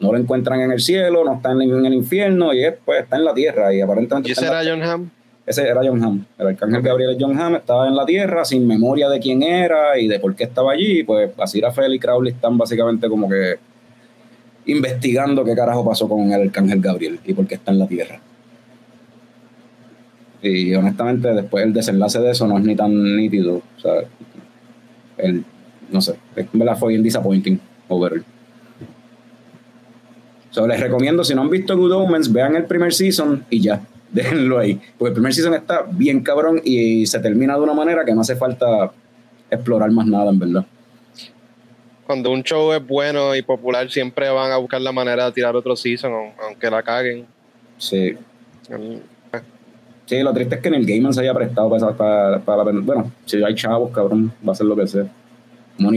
No lo encuentran en el cielo, no está en, en el infierno y es, pues, está en la tierra. Y aparentemente ¿Y ese en la- era John Hamm? ese era John Hamm. El arcángel Gabriel John Hamm, estaba en la tierra sin memoria de quién era y de por qué estaba allí. Pues Aziraphale y Crowley están básicamente como que investigando qué carajo pasó con el arcángel Gabriel y por qué está en la tierra. Y honestamente, después el desenlace de eso no es ni tan nítido. O sea, el, no sé, en verdad fue bien disappointing overall. So, les recomiendo, si no han visto Good Omens, vean el primer season y ya, déjenlo ahí. Porque el primer season está bien cabrón y se termina de una manera que no hace falta explorar más nada, en verdad. Cuando un show es bueno y popular, siempre van a buscar la manera de tirar otro season, aun- aunque la caguen. Sí. El- Sí, lo triste es que en el Gaiman se haya prestado para, para, para- Bueno, si hay chavos, cabrón, va a ser lo que sea.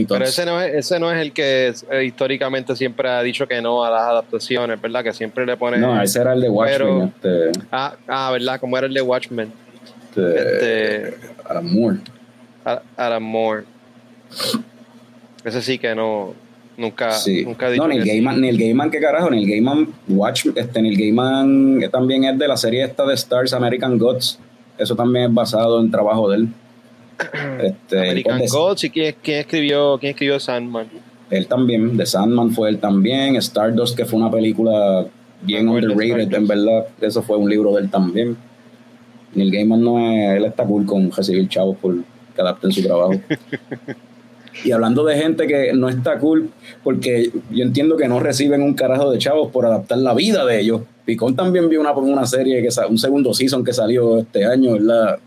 Pero ese no, es, ese no es el que eh, históricamente siempre ha dicho que no a las adaptaciones, ¿verdad? Que siempre le pone... No, ese era el de Watchmen, este, ah, ah, ¿verdad? Como era el de Watchmen. este, Este, Alan Moore. A- Adam Moore. Ese sí que no... Nunca, Sí. nunca No, que sí. Gaiman, Neil Gaiman, ¿qué carajo? Neil Gaiman, Watch, este, Neil Gaiman también es de la serie esta de Stars American Gods. Eso también es basado en trabajo de él. Este, American pues, de- Gods y quién, quién escribió quién escribió Sandman. Él también, The Sandman fue él también, Stardust, que fue una película bien underrated, en verdad. Eso fue un libro de él también. Neil Gaiman no es, él está cool con recibir chavos por que adapten su trabajo. y hablando de gente que no está cool, porque yo entiendo que no reciben un carajo de chavos por adaptar la vida de ellos. Picón también vio una, una serie, que un segundo season que salió este año, ¿verdad?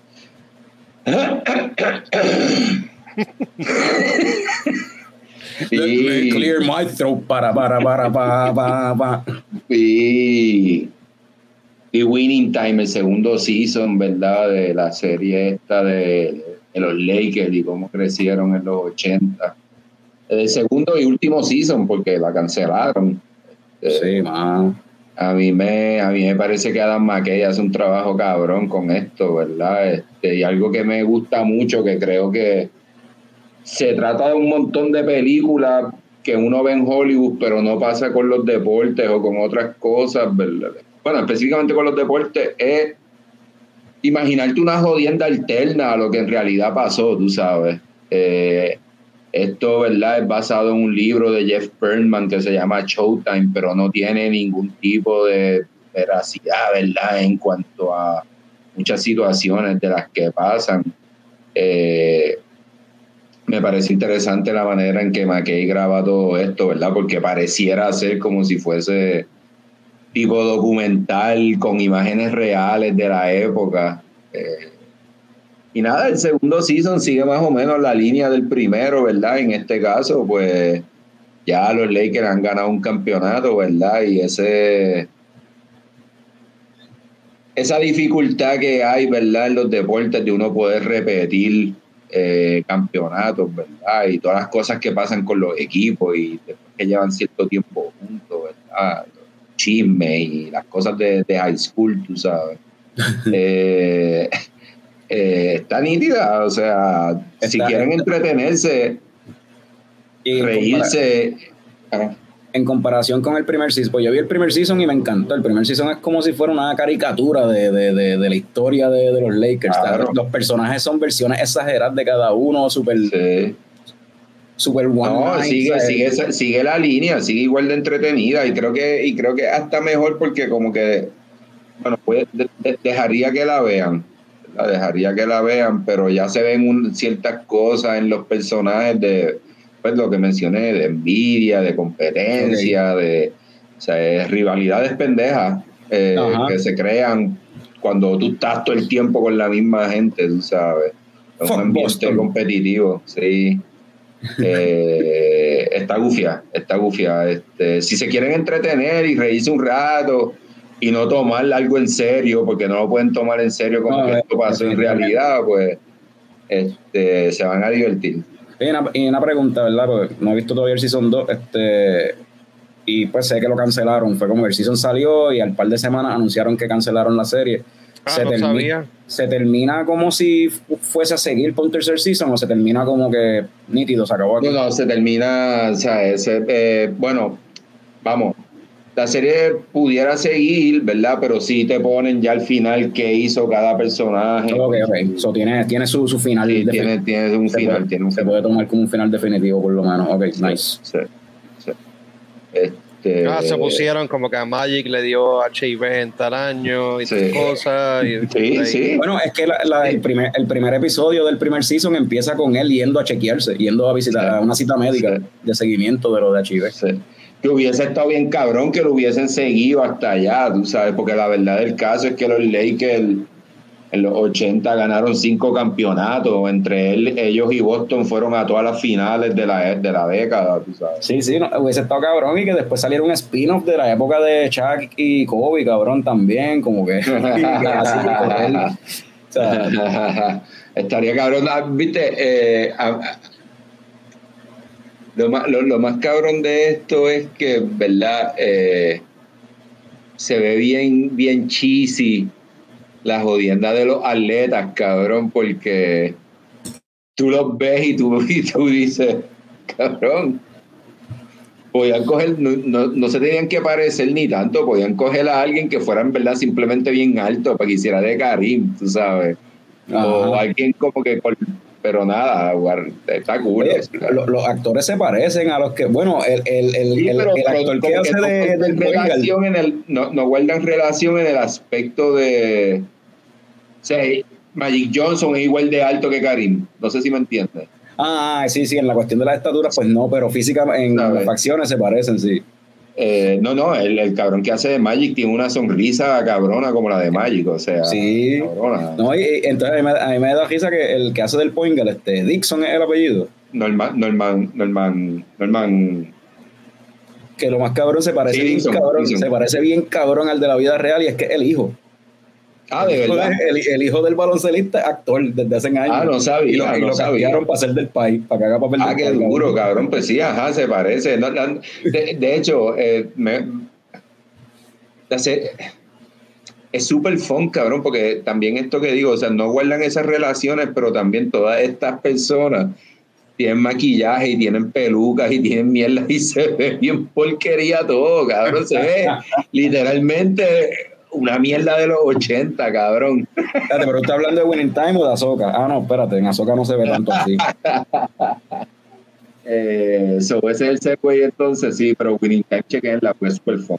Y, clear my throat para, para, para, para, para, para. y, y Winning Time, el segundo season, ¿verdad? De la serie esta de, de los Lakers y cómo crecieron en los 80. El segundo y último season, porque la cancelaron. Sí, man. A mí me, a mí me parece que Adam McKay hace un trabajo cabrón con esto, ¿verdad? Este, y algo que me gusta mucho, que creo que se trata de un montón de películas que uno ve en Hollywood, pero no pasa con los deportes o con otras cosas, ¿verdad? Bueno, específicamente con los deportes, es imaginarte una jodienda alterna a lo que en realidad pasó, tú sabes. Eh, esto, ¿verdad? Es basado en un libro de Jeff Perlman que se llama Showtime, pero no tiene ningún tipo de veracidad, ¿verdad? En cuanto a muchas situaciones de las que pasan. Eh, me parece interesante la manera en que McKay graba todo esto, ¿verdad? Porque pareciera ser como si fuese tipo documental con imágenes reales de la época. Eh, y nada, el segundo season sigue más o menos la línea del primero, ¿verdad? En este caso, pues ya los Lakers han ganado un campeonato, ¿verdad? Y ese esa dificultad que hay, ¿verdad? En los deportes de uno poder repetir eh, campeonatos, ¿verdad? Y todas las cosas que pasan con los equipos y después que llevan cierto tiempo juntos, ¿verdad? Los chismes y las cosas de, de high school, tú sabes. eh, eh, está nítida, o sea, si quieren entretenerse, Y reírse. compara- En comparación con el primer season, pues yo vi el primer season y me encantó. El primer season es como si fuera una caricatura de, de, de, de la historia de, de los Lakers. Claro. Los personajes son versiones exageradas de cada uno, súper Sí. super one No, sigue, sigue, sigue la línea, sigue igual de entretenida y creo que y creo que hasta mejor porque como que bueno, pues de- de- dejaría que la vean, la dejaría que la vean, pero ya se ven un- ciertas cosas en los personajes de pues lo que mencioné de envidia, de competencia, de o sea, rivalidades pendejas eh, que se crean cuando tú estás todo el tiempo con la misma gente, tú sabes. Es un ambiente Boston. competitivo, sí. Eh, está gufia, está gufia. Este, si se quieren entretener y reírse un rato y no tomar algo en serio, porque no lo pueden tomar en serio como No, que eh, esto pasó en realidad, pues este, se van a divertir. Y una, y una pregunta, ¿verdad? Porque no he visto todavía el Season 2. Este, y pues sé que lo cancelaron. Fue como el Season salió y al par de semanas anunciaron que cancelaron la serie. Ah, no termi- sabía. ¿Se termina como si fu- fuese a seguir por un tercer season o se termina como que nítido, se acabó aquí? No, no, se termina, o sea, ese, eh, bueno, vamos, la serie pudiera seguir, ¿verdad? Pero sí te ponen ya al final qué hizo cada personaje. Ok, ok. So, tiene, tiene su, su final. Sí, tiene, tiene un se final, puede- tiene un se final. puede tomar como un final definitivo, por lo menos. Ok, nice. Sí, sí. Este, Ah, se pusieron como que a Magic le dio HIV en tal año y Sí. tal cosa. Y, Sí, sí. Bueno, es que la- la- el, primer, el primer episodio del primer season empieza con él yendo a chequearse, yendo a visitar Sí. a una cita médica Sí. de seguimiento de lo de HIV. Sí. Que hubiese estado bien cabrón que lo hubiesen seguido hasta allá, tú sabes, porque la verdad del caso es que los Lakers en los 80 ganaron cinco campeonatos, entre él, ellos y Boston fueron a todas las finales de la, de la década, tú sabes. Sí, sí, no, hubiese estado cabrón y que después saliera un spin-off de la época de Chuck y Kobe, cabrón, también, como que, Estaría cabrón, Ah, viste, eh, a- lo, más, lo, lo más cabrón de esto es que, ¿verdad? Eh, se ve bien, bien cheesy la jodienda de los atletas, cabrón, porque tú los ves y tú, y tú dices, cabrón, podían coger, no, no, no se tenían que parecer ni tanto, podían coger a alguien que fuera en verdad simplemente bien alto para que hiciera de Karim, tú sabes. O alguien como que, con- pero nada, está cool. oye, lo- los actores se parecen a los que, bueno, el, el, el, Sí, el- actor que hace no de, del point guard, relación en el, no, no guardan relación en el aspecto de. O sea, Magic Johnson es igual de alto que Karim. No sé si me entiendes. Ah, ah, sí, sí, en la cuestión de las estaturas, pues no, pero física, en las facciones se parecen, sí. Eh, no, no, el, el cabrón que hace de Magic tiene una sonrisa cabrona como la de Magic, o sea, Sí. cabrona. No, y, entonces a mí, me, a mí me da risa que el que hace del point este, Dixon es el apellido. Norman, Norman, Norman, Norman, Que lo más cabrón se parece Sí, bien Dixon, cabrón, Dixon. se parece bien cabrón al de la vida real y es que es el hijo. Ah, de verdad. El, el hijo del baloncelista es actor desde hace años. Ah, no sabía, Y lo, y no lo sabía. cambiaron para ser del país, para que haga papel Ah, del qué país, duro, cabrón. Pues sí, ajá, se parece. No, no, de, de hecho, eh, me, es súper fun, cabrón, porque también esto que digo, o sea, no guardan esas relaciones, pero también todas estas personas tienen maquillaje y tienen pelucas y tienen mierda y se ve bien porquería todo, cabrón. Se ve literalmente una mierda de los 80, cabrón. Espérate, pero usted hablando de Winning Time o de Azoka. Ah, no, espérate, en Azoka no se ve tanto así. Eh, so, ese es el segue entonces, sí, pero Winning Time chequenla, pues súper fun.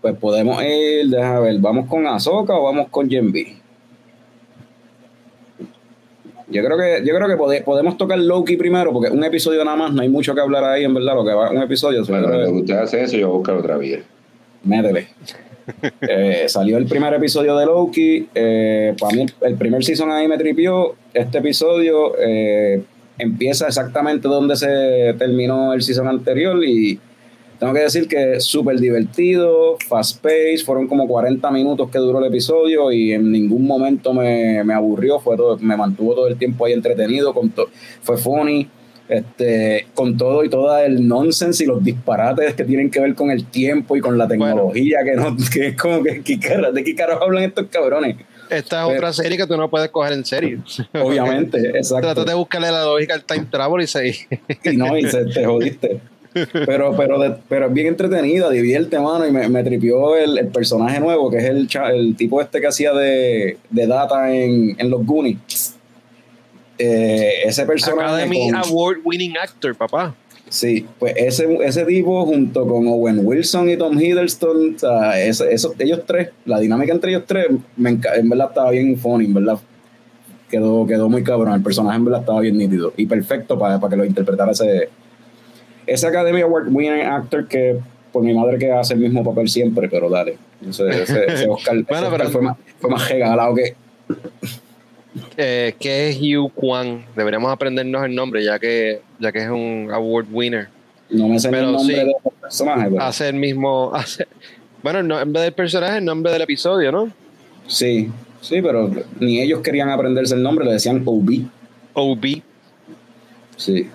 Pues podemos ir, déjame ver, ¿vamos con Azoka o vamos con Gen B? Yo creo que, yo creo que pode- podemos tocar Loki primero, porque un episodio nada más, no hay mucho que hablar ahí, en verdad, lo que va un episodio. Bueno, usted hace eso, yo voy a buscar otra vía. Métele. Eh, salió el primer episodio de Loki. eh, para mí, el, primer season ahí me tripió. Este episodio eh, empieza exactamente donde se terminó el season anterior. Y tengo que decir que súper divertido, fast pace. Fueron como 40 minutos que duró el episodio y en ningún momento me, aburrió. Fue todo, me mantuvo todo el tiempo ahí entretenido. Fue funny este, con todo y todo el nonsense y los disparates que tienen que ver con el tiempo y con la tecnología, que no, que es como que ¿qué cara- de qué carajo hablan estos cabrones. Esta es Pero- otra serie que tú no puedes coger en serio. Obviamente, exacto. Trata de buscarle la lógica al time travel y seguir. Y no, y se, te jodiste. Pero, pero, de- pero es bien entretenida, divierte, mano, y me, me tripió el, el personaje nuevo, que es el, el tipo este que hacía de, de Data en, en los Goonies. Eh, ese personaje. Academy con- Award winning actor, papá. Sí, pues ese, ese tipo junto con Owen Wilson y Tom Hiddleston, o sea, ese- esos, ellos tres, la dinámica entre ellos tres, me en verdad estaba bien funny, en verdad quedó, quedó muy cabrón, el personaje en verdad estaba bien nítido y perfecto para, para que lo interpretara ese, ese Academy Award winning actor que por mi madre que hace el mismo papel siempre, pero dale, ese, ese, ese Oscar, ese Bueno, Oscar pero- fue, más, fue más regalado que... Eh, que es Hugh Kwan. Deberíamos aprendernos el nombre, ya que, ya que es un award winner. No me sé Pero el nombre sí. del personaje, pero Hace el mismo. Hace, bueno, el nombre del personaje, el nombre del episodio, ¿no? sí, sí, pero ni ellos querían aprenderse el nombre, le decían OB. OB. Sí.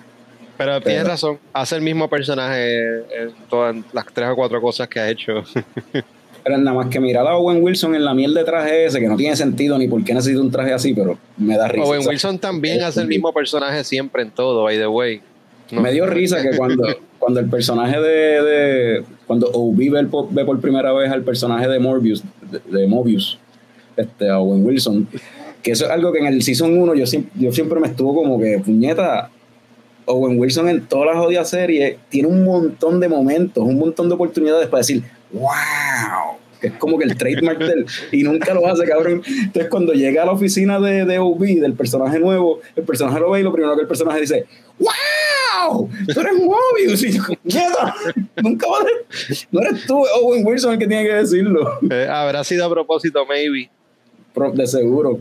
Pero tienes Pero- razón, hace el mismo personaje en todas las tres o cuatro cosas que ha hecho. Pero nada más que mirar a Owen Wilson en la miel de traje ese, que no tiene sentido ni por qué necesita un traje así, pero me da risa. Owen Wilson también hace el mismo personaje siempre en todo, by the way. No. Me dio risa que cuando, cuando el personaje de, de- Cuando OB ve, ve por primera vez al personaje de Morbius, de, de Mobius, este, a Owen Wilson, que eso es algo que en el Season 1 yo siempre, yo siempre me estuvo como que, puñeta, Owen Wilson en toda la jodida serie tiene un montón de momentos, un montón de oportunidades para decir, wow, que es como que el trademark del, y nunca lo hace, cabrón. Entonces cuando llega a la oficina de, de OB, del personaje nuevo, el personaje lo ve y lo primero que el personaje dice, wow, tú eres Mobius, y yo, nunca va a no eres tú, Owen Wilson el que tiene que decirlo, Eh, habrá sido a propósito, maybe. Pro- de seguro.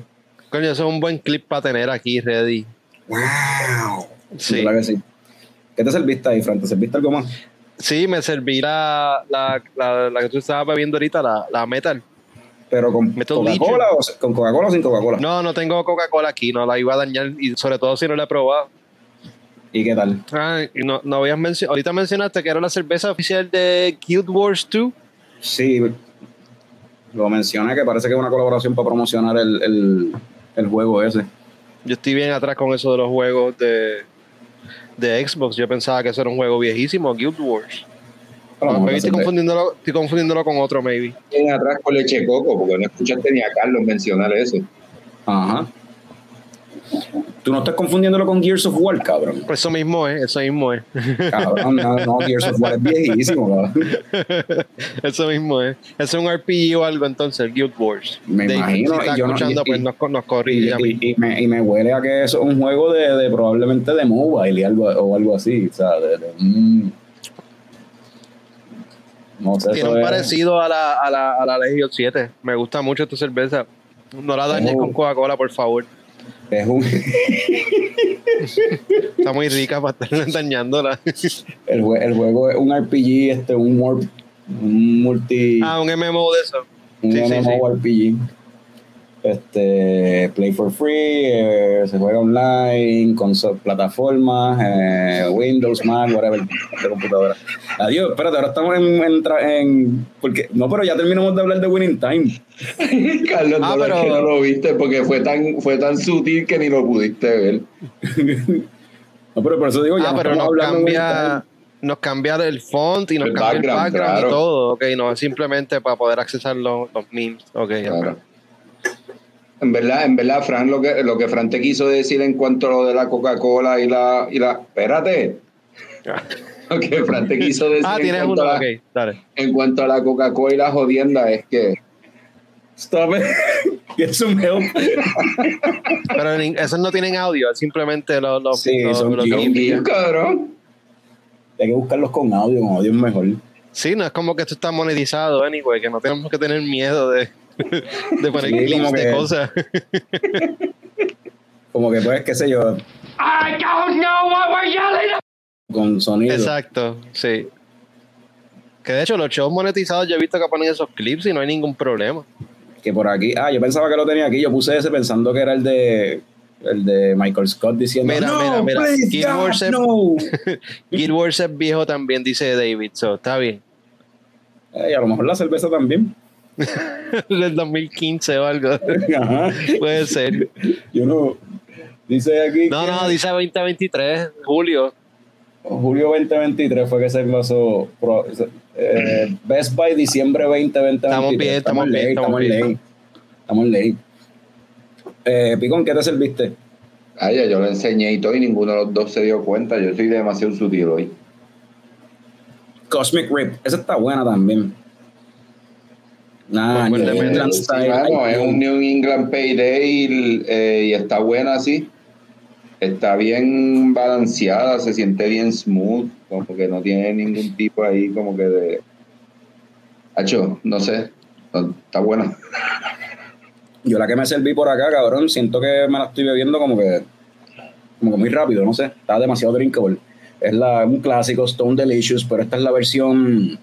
Coño, eso es un buen clip para tener aquí ready. Wow. Sí. ¿Verdad que sí? ¿Qué te serviste ahí, Fran? ¿Te serviste algo más? Sí, me serví la, la, la, la que tú estabas bebiendo ahorita, la, la metal. ¿Pero con Coca-Cola o con Coca-Cola o sin Coca-Cola? No, no tengo Coca-Cola aquí, no la iba a dañar y sobre todo si no la he probado. ¿Y qué tal? Ah, y no, no habías mencio- ahorita mencionaste que era la cerveza oficial de Guild Wars 2. Sí, lo mencioné que parece que es una colaboración para promocionar el, el, el juego ese. Yo estoy bien atrás con eso de los juegos de, de Xbox. Yo pensaba que eso era un juego viejísimo, Guild Wars. Maybe la estoy, confundiéndolo, estoy confundiéndolo con otro, maybe. En atrás con leche coco, porque no escuchaste ni a Carlos mencionar eso. Ajá. Tú no estás confundiéndolo con Gears of War, cabrón. Eso mismo es, eso mismo es. Cabrón, no, no, Gears of War es viejísimo, cabrón. eso mismo es. Es un RPG o algo entonces, Guild Wars. Me De- imagino, Si y yo no- escuchando, y- pues nos, nos mí. y- y me, y me huele a que es un juego de, de probablemente de mobile y algo, o algo así. O sea, de, de un- No sé, Tiene un es- parecido a la, a la, a la Legion 7. Me gusta mucho esta cerveza. No la dañes Oh. con Coca-Cola, por favor. Es un, Está muy rica para estar dañándola. el, jue- el juego es un RPG, este, un, un multi. Ah, un MMO de eso. un sí, sí, MMORPG. Este, play for free, eh, se juega online, con plataformas, eh, Windows, Mac, whatever, de computadora. Adiós, espérate, ahora estamos en, en, tra- en- porque, no, pero ya terminamos de hablar de Winning Time. Carlos, Ah, no, lo- pero- es que no lo viste porque fue tan, fue tan sutil que ni lo pudiste ver. No, pero por eso digo, ya Ah, no pero nos cambia, nos cambia el font y nos El cambia el background, background claro. y todo. Ok, no es simplemente para poder accesar los, los memes. Ok, Claro. En verdad, en verdad, Fran, lo que, lo que Fran te quiso decir en cuanto a lo de la Coca-Cola y la, y la. Espérate. Lo que Fran te quiso decir Ah, en, cuanto uno. a dale. en cuanto a la Coca-Cola y la jodienda es que Stop it. Get some help. Pero en- esos no tienen audio, es simplemente los, los, Sí, los- son los cabrón. Hay que buscarlos con audio, con audio es mejor. Sí, no es como que esto está monetizado, anyway, que no tenemos que tener miedo de, de poner Sí, clips de que- cosas. Como que pues, qué sé yo, I don't know what we're yelling con sonido. Exacto, sí. Que de hecho los shows monetizados yo he visto que ponen esos clips y no hay ningún problema. que por aquí, ah, yo pensaba que lo tenía aquí, yo puse ese pensando que era el de el de Michael Scott diciendo Mira, no, mira, mira, Guild God, Wars es- no. Guild Wars es viejo también, dice David, so está bien. Eh, y a lo mejor la cerveza también. Del 2015 o algo. Ajá. Puede ser. Yo no. Dice aquí. No, que no, dice 2023, julio. Julio 2023 fue que se pasó. pro- eh, Best Buy diciembre 2023. Estamos bien, estamos en bien, ley, estamos en ley. Estamos en ley. Eh, Picón, ¿qué te serviste? Ay, ya yo lo enseñé y todo y ninguno de los dos se dio cuenta. Yo soy demasiado sutil hoy. Cosmic Rip. Esa está buena también. Ah, Pues, New pues, England Sí, Style. mano, Ay, es un New England Payday eh, y está buena así. Está bien balanceada, se siente bien smooth, como que no tiene ningún tipo ahí como que de... Hacho, no sé, no, está buena. Yo la que me serví por acá, cabrón, siento que me la estoy bebiendo como que como que muy rápido, no sé, está demasiado drinkable. Es la, un clásico Stone Delicious, pero esta es la versión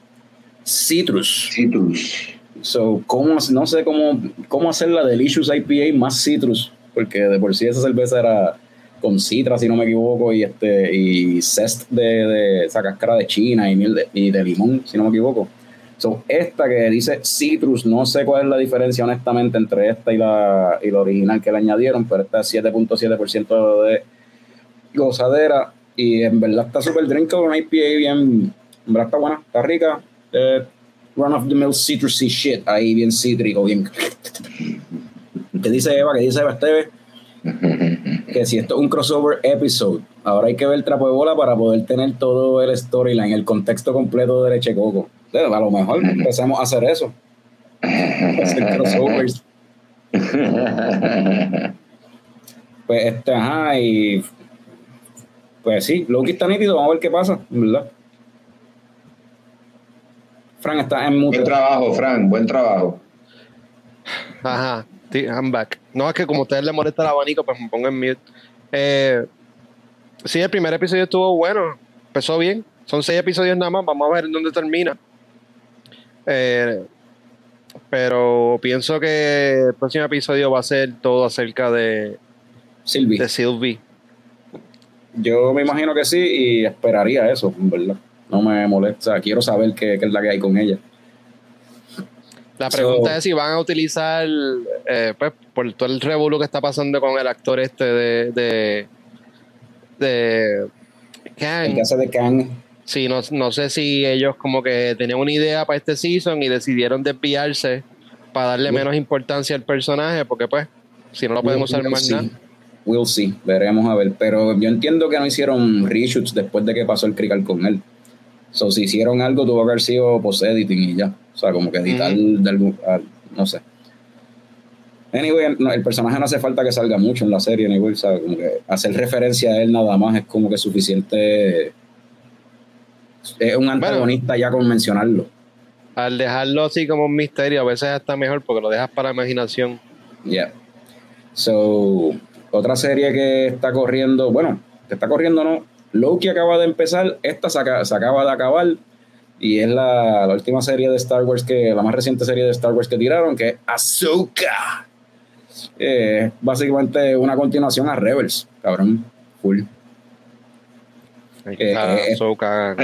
Citrus. Citrus. So, ¿cómo, no sé cómo, cómo hacer la Delicious IPA más Citrus, porque de por sí esa cerveza era con citra, si no me equivoco, y este y zest de, de esa cáscara de China y, de, y de limón, si no me equivoco. So, esta que dice citrus, no sé cuál es la diferencia honestamente entre esta y la, y la original que le añadieron, pero esta es 7.7% de gozadera y en verdad está súper drinkable, una IPA bien, en verdad está buena, está rica. eh, run of the mill citrusy shit, ahí bien cítrico, bien. ¿Qué dice Eva? ¿Qué dice Eva Esteves? que si esto es un crossover episode, ahora hay que ver trapo de bola para poder tener todo el storyline, el contexto completo de Leche Coco. Entonces, a lo mejor empecemos a hacer eso. Hacer crossovers. Pues este, ajá, y pues sí, Loki está nítido, vamos a ver qué pasa, verdad. Frank está en mute. buen trabajo, Frank, buen trabajo. Ajá, sí, I'm back. No, es que como a ustedes les molesta el abanico, pues me pongo en mute. Eh, sí, el primer episodio estuvo bueno, empezó bien. Son seis episodios nada más, vamos a ver en dónde termina. Eh, pero pienso que el próximo episodio va a ser todo acerca de, Silvi. de Sylvie. Yo me imagino que sí y esperaría eso, en verdad. No me molesta, quiero saber qué, qué es la que hay con ella. La So- pregunta es si van a utilizar, eh, pues, por todo el revuelo que está pasando con el actor este de. de, de Kang. El de Kang. Sí, no, no sé si ellos como que tenían una idea para este season y decidieron desviarse para darle menos importancia al personaje, porque pues, si no lo usar We'll más see. nada. We'll see, veremos a ver. Pero yo entiendo que no hicieron reshoots después de que pasó el crical con él. So, si hicieron algo, tuvo que haber sido post-editing y ya. O sea, como que editar de algún. ah, no sé. Anyway, no, el personaje no hace falta que salga mucho en la serie, anyway, o sea, como que hacer referencia a él nada más es como que suficiente. Es un antagonista ya con mencionarlo. Al dejarlo así como un misterio, a veces está mejor porque lo dejas para la imaginación. Yeah. So, otra serie que está corriendo, bueno, que está corriendo no, Loki acaba de empezar, esta se, aca- se acaba de acabar y es la, la última serie de Star Wars que, la más reciente serie de Star Wars que tiraron, que es Ahsoka. Eh, básicamente una continuación a Rebels, cabrón, full. Ahí Eh, está eh, Ahsoka.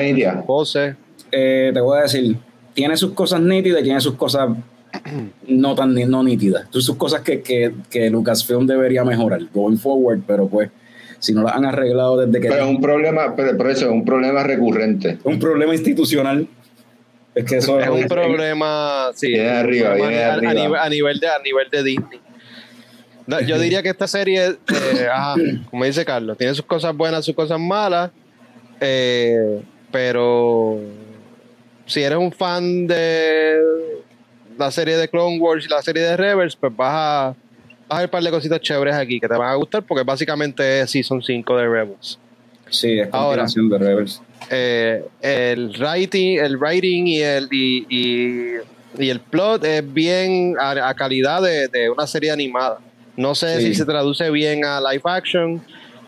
Eh, te voy a decir, tiene sus cosas nítidas y tiene sus cosas no tan no nítidas. Sus cosas que, que, que Lucasfilm debería mejorar going forward, pero pues si no las han arreglado desde que Pero es un problema, pero por eso es un problema recurrente. un problema institucional. Es que eso Es un problema, sí, Viene es arriba, problema viene a, a arriba. nivel, a nivel de a nivel de Disney. No, yo diría que esta serie, eh, ajá, como dice Carlos, tiene sus cosas buenas, sus cosas malas, eh, pero si eres un fan de la serie de Clone Wars y la serie de Rebels, pues vas a, vas a ver un par de cositas chéveres aquí que te van a gustar porque básicamente es Season 5 de Rebels. Sí, es Ahora. de Rebels. eh, el writing, el writing y el y, y- y el plot es bien a, a calidad de, de una serie animada. No sé Sí. si se traduce bien a live action.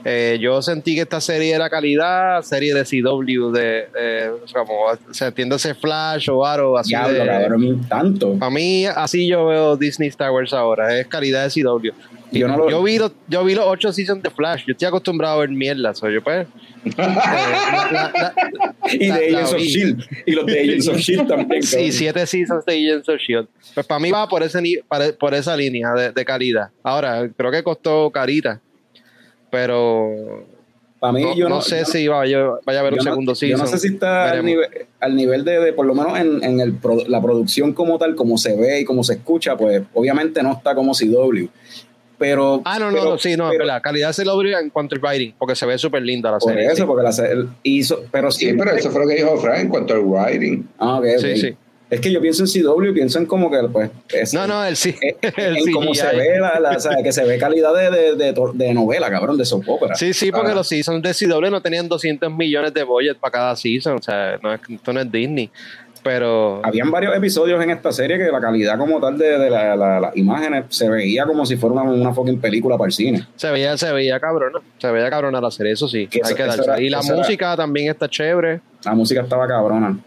Eh, yo sentí que esta serie era calidad, serie de CW, de, como se entiende ese Flash o Arrow, así Diablo, de, cabrón, tanto. para mí, así yo veo Disney Star Wars ahora, es calidad de CW. Yo no lo- yo, vi los, yo vi los ocho seasons de Flash, yo estoy acostumbrado a ver mierda, soy yo pues. eh, la- la- Y la- de Agents of. Shield. Y los de Agents of Shield también. Sí, cabrón. siete seasons de Agents of Shield. Pues para mí va por ese por esa línea de, de calidad. Ahora, creo que costó carita. Pero Para mí, no, yo no, no sé yo no- si vaya, vaya a haber un yo no- segundo Yo no sé si está al nivel, al nivel de, de, por lo menos en, en el pro- la producción como tal, como se ve y como se escucha, pues obviamente no está como CW. Pero. Ah, no, no, pero- no, sí, no, pero- la calidad se logra en cuanto al writing, porque se ve súper linda la Por serie. eso, sí. porque la hizo. Pero sí. Sí, pero eso fue lo que dijo Frank en cuanto al writing. Ah, ok, ok. Sí, sí. Es que yo pienso en CW y pienso en como que, pues. es- No, no, el sí. en, cómo se ve, la, la- o sea, que se ve calidad de, de, de, novela, cabrón, de soap opera. Sí, sí, porque Ah. los seasons de CW no tenían 200 millones de budget para cada season. O sea, no es, esto no es Disney. Pero. Habían varios episodios en esta serie que la calidad como tal de, de la- la- las imágenes se veía como si fuera una, una fucking película para el cine. Se veía, se veía cabrona. Se veía cabrona la serie, eso sí. Que hay eso- que eso darse. era- y la era- música también está chévere. La música estaba cabrona.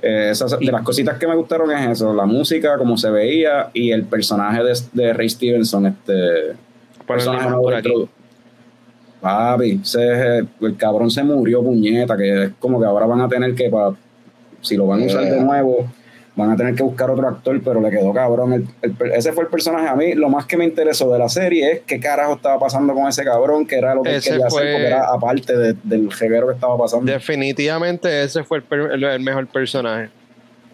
Eh, esas- de las cositas que me gustaron es eso, la música, como se veía, y el personaje de, de Ray Stevenson, este personaje nuevo aquí. Papi, ese- el cabrón se murió, puñeta, que es como que ahora van a tener que, pa- si lo van a usar de Yeah. nuevo, van a tener que buscar otro actor, pero le quedó cabrón. El- ese fue el personaje. A mí lo más que me interesó de la serie es qué carajo estaba pasando con ese cabrón, que era lo que él quería hacer, porque era aparte de- del reguero que estaba pasando. Definitivamente ese fue el- el mejor personaje.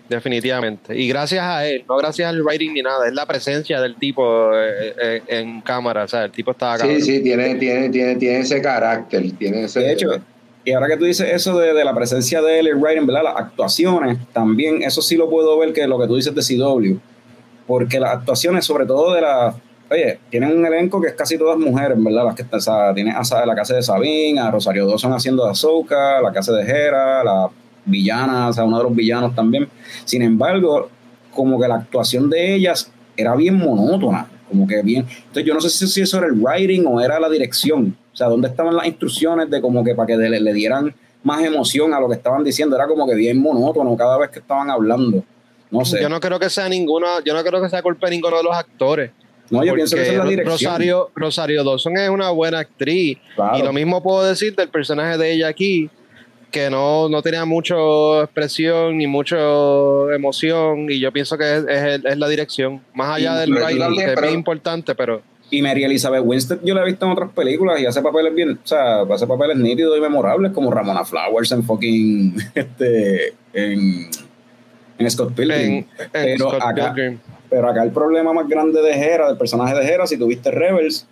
Definitivamente. Y gracias a él, no gracias al writing ni nada, es la presencia del tipo eh, eh, en cámara. O sea, el tipo estaba cabrón. Sí, sí, tiene, tiene, tiene, tiene ese carácter. Tiene ese, De hecho, y ahora que tú dices eso de, de la presencia de él, el writing, ¿verdad? Las actuaciones, también, eso sí lo puedo ver que lo que tú dices de CW. Porque las actuaciones, sobre todo de las. Oye, tienen un elenco que es casi todas mujeres, ¿verdad? Las que o sea, tiene a la casa de Sabine, a Rosario Dawson haciendo de Ahsoka, la casa de Hera, la villana, o sea, uno de los villanos también. Sin embargo, como que la actuación de ellas era bien monótona, como que bien. Entonces, yo no sé si eso era el writing o era la dirección. O sea, ¿dónde estaban las instrucciones de como que para que le, le dieran más emoción a lo que estaban diciendo? Era como que bien monótono cada vez que estaban hablando. No sé. Yo no creo que sea ninguna, yo no creo que sea culpa de ninguno de los actores. No, yo pienso que esa es la dirección. Rosario, Rosario Dawson es una buena actriz. Claro. Y lo mismo puedo decir del personaje de ella aquí, que no, no tenía mucha expresión ni mucha emoción. Y yo pienso que es, es la dirección. Más allá Y- del también, que es bien importante, pero Y Mary Elizabeth Winstead yo la he visto en otras películas y hace papeles bien, o sea, hace papeles nítidos y memorables como Ramona Flowers en fucking, este, en, en Scott Pilgrim. en, en pero, Scott acá, Pilgrim. pero acá el problema más grande de Hera, del personaje de Hera, si tuviste Rebels,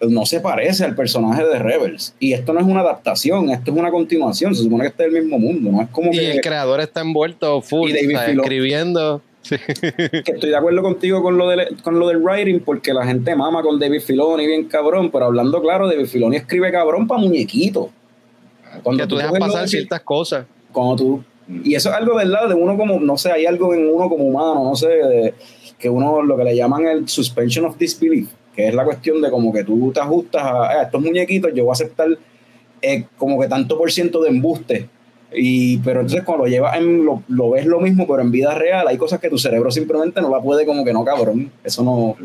no se parece al personaje de Rebels. Y esto no es una adaptación, esto es una continuación, se supone que este es el mismo mundo, no es como Y que... el creador está envuelto full, Y David Filoni. escribiendo. Sí. que estoy de acuerdo contigo con lo, del, con lo del writing, porque la gente mama con David Filoni bien cabrón, pero hablando claro, David Filoni escribe cabrón para muñequito. Cuando que tú dejas coges lo pasar de- ciertas cosas. cuando tú y eso es algo verdad de uno como no sé hay algo en uno como humano no sé de- que uno lo que le llaman el suspension of disbelief que es la cuestión de como que tú te ajustas a, a estos muñequitos, yo voy a aceptar eh, como que tanto por ciento de embuste. Y, pero entonces cuando lo llevas en, lo, lo ves lo mismo, pero en vida real hay cosas que tu cerebro simplemente no la puede como que no, cabrón. Eso no,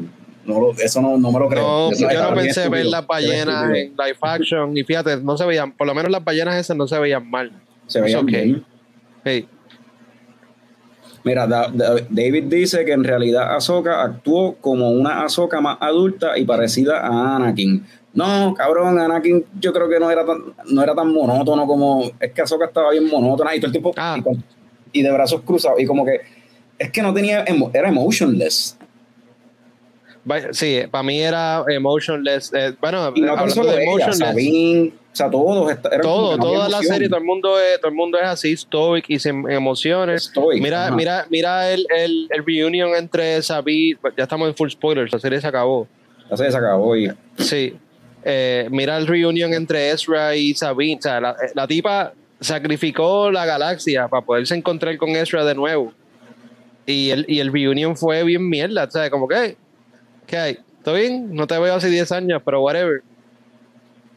no lo- eso no, no me lo creo. No, yo no pensé ver las ballenas en live action y fíjate, no se veían, por lo menos las ballenas esas no se veían mal. Se veía It's okay. bien. Hey, Mira, Da- Da- David dice que en realidad Ahsoka actuó como una Ahsoka más adulta y parecida a Anakin. No, cabrón, Anakin yo creo que no era tan, no era tan monótono como... Es que Ahsoka estaba bien monótona y todo el tiempo... Ah. Y, con- y de brazos cruzados y como que... Es que no tenía... Era emotionless. sí, para mí era emotionless. eh, bueno, Y no hablando de ella, emotionless, Sabine, o sea, todos... todo, no toda la serie, todo el mundo es, todo el mundo es así, stoic y sin emociones. Stoic, Mira, ajá. mira, mira el, el, el reunion entre Sabine, ya estamos en full spoilers, la serie se acabó. La serie se acabó y... Sí. Eh, mira el reunion entre Ezra y Sabine. O sea, la, la tipa sacrificó la galaxia para poderse encontrar con Ezra de nuevo. Y el, y el reunion fue bien mierda. O sea, como que, ¿qué hay? ¿Todo bien? No te veo hace 10 años, pero whatever.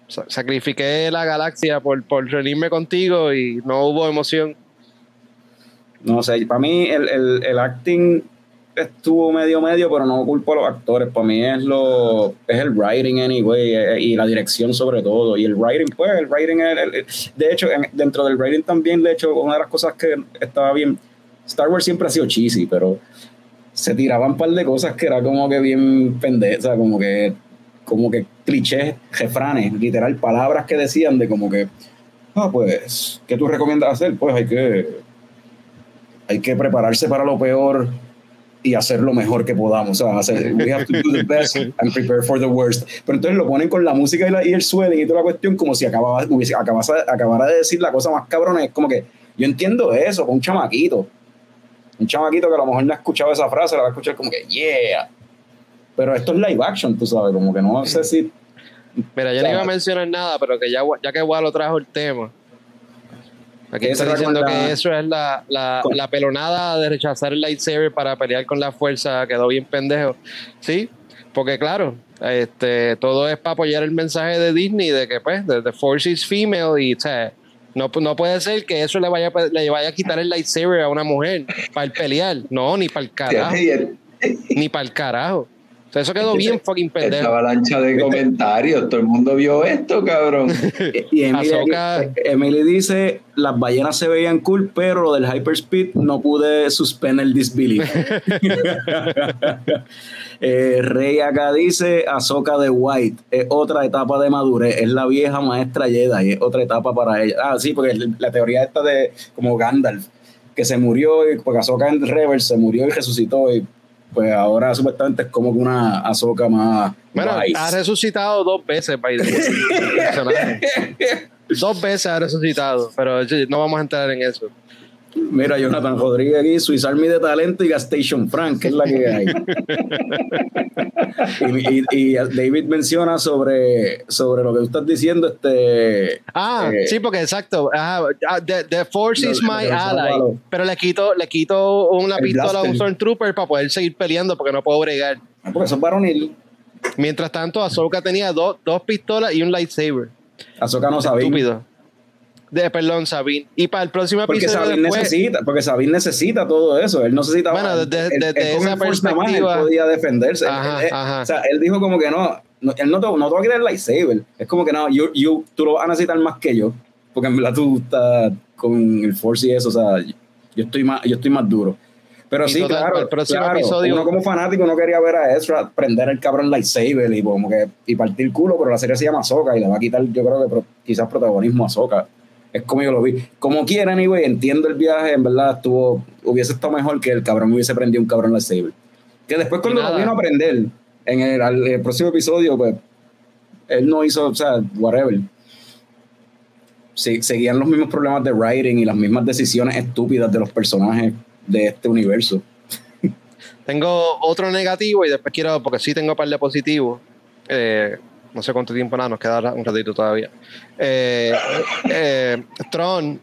Sa- sacrifiqué la galaxia por, por reunirme contigo y no hubo emoción. No sé, para mí el, el, el acting estuvo medio medio, pero no culpo a los actores. Para mí es lo es el writing anyway eh, y la dirección sobre todo. Y el writing, pues, el writing, de hecho, en- dentro del writing también, de hecho, una de las cosas que estaba bien, Star Wars siempre ha sido cheesy, pero se tiraban un par de cosas que era como que bien pendeja, como que como que clichés, refranes, literal, palabras que decían de como que, ah, pues, ¿qué tú recomiendas hacer? Pues hay que hay que prepararse para lo peor y hacer lo mejor que podamos. O sea, hacer, we have to do the best and prepare for the worst. Pero entonces lo ponen con la música y, la- y el sweating y toda la cuestión como si acababa, hubiese- acabase- acabara de decir la cosa más cabrona. Es como que yo entiendo eso con un chamaquito. Un chamaquito que a lo mejor no ha escuchado esa frase, la va a escuchar como que, yeah. Pero esto es live action, tú sabes, como que no sé si... Mira, yo no iba a mencionar nada, pero que ya, ya que Walo trajo el tema. Aquí ¿Qué está diciendo que eso es la, la, pelonada de rechazar el lightsaber para pelear con la fuerza, quedó bien pendejo. Sí, porque claro, este, todo es para apoyar el mensaje de Disney de que pues, the, the force is female y no, no puede ser que eso le vaya, a- le vaya a quitar el lightsaber a una mujer para el pelear. No, ni para el carajo. Ni para el carajo. O sea, eso quedó bien fucking pendejo. avalancha de comentarios, todo el mundo vio esto, cabrón. Y Emily, Ahsoka- Emily dice, las ballenas se veían cool, pero lo del hyperspeed no pude suspender el disbelief. Eh, Rey acá dice, Ahsoka de White, es otra etapa de madurez, es la vieja maestra Jedi, es otra etapa para ella. Ah, sí, porque la teoría esta de como Gandalf, que se murió, y porque Ahsoka en Rebels se murió y resucitó, y pues ahora supuestamente es como que una Ahsoka más... Bueno, ha resucitado dos veces, by the way. Dos veces ha resucitado, pero no vamos a entrar en eso. Mira, Jonathan Rodríguez aquí, Swiss Army de talento y Gas Station Frank, que es la que hay. y, y- y David menciona sobre, sobre lo que tú estás diciendo, este. Ah, eh, sí, porque exacto. Ajá, ah, the, the Force is my ally. Pero le quito, le quito una El pistola a un. Stormtrooper para poder seguir peleando porque no puedo bregar. Porque eso es varonil. Mientras tanto, Ahsoka tenía dos, dos pistolas y un lightsaber. Ahsoka no sabía. Estúpido. De, perdón, Sabine. Y para el próximo Porque episodio Sabine después, necesita, porque Sabine necesita todo eso. Él no necesitaba. Bueno, desde- él- desde él esa más, perspectiva- Él podía defenderse. Ajá, Él- ajá. O sea, él dijo como que no. no él no te, no te va a quitar el lightsaber. Es como que no, you, you- tú lo vas a necesitar más que yo. Porque en verdad tú estás con el Force y eso. O sea, yo estoy más, yo estoy más duro. Pero Y sí, total, claro, el próximo claro, episodio- uno como fanático no quería ver a Ezra prender el cabrón lightsaber y como que y partir culo, pero la serie se llama Ahsoka y le va a quitar, yo creo que pro- quizás protagonismo a Ahsoka. Es como yo lo vi. Como quieran, anyway, entiendo el viaje, en verdad estuvo, hubiese estado mejor que el cabrón hubiese prendido un cabrón lightsaber. Que después cuando lo vino a aprender en el, al- el próximo episodio, pues él no hizo, o sea, whatever. Seguían los mismos problemas de writing y las mismas decisiones estúpidas de los personajes de este universo. Tengo otro negativo y después quiero, porque sí tengo un par de positivos. Eh, no sé cuánto tiempo nada, nos queda un ratito todavía. Eh, eh, Tron,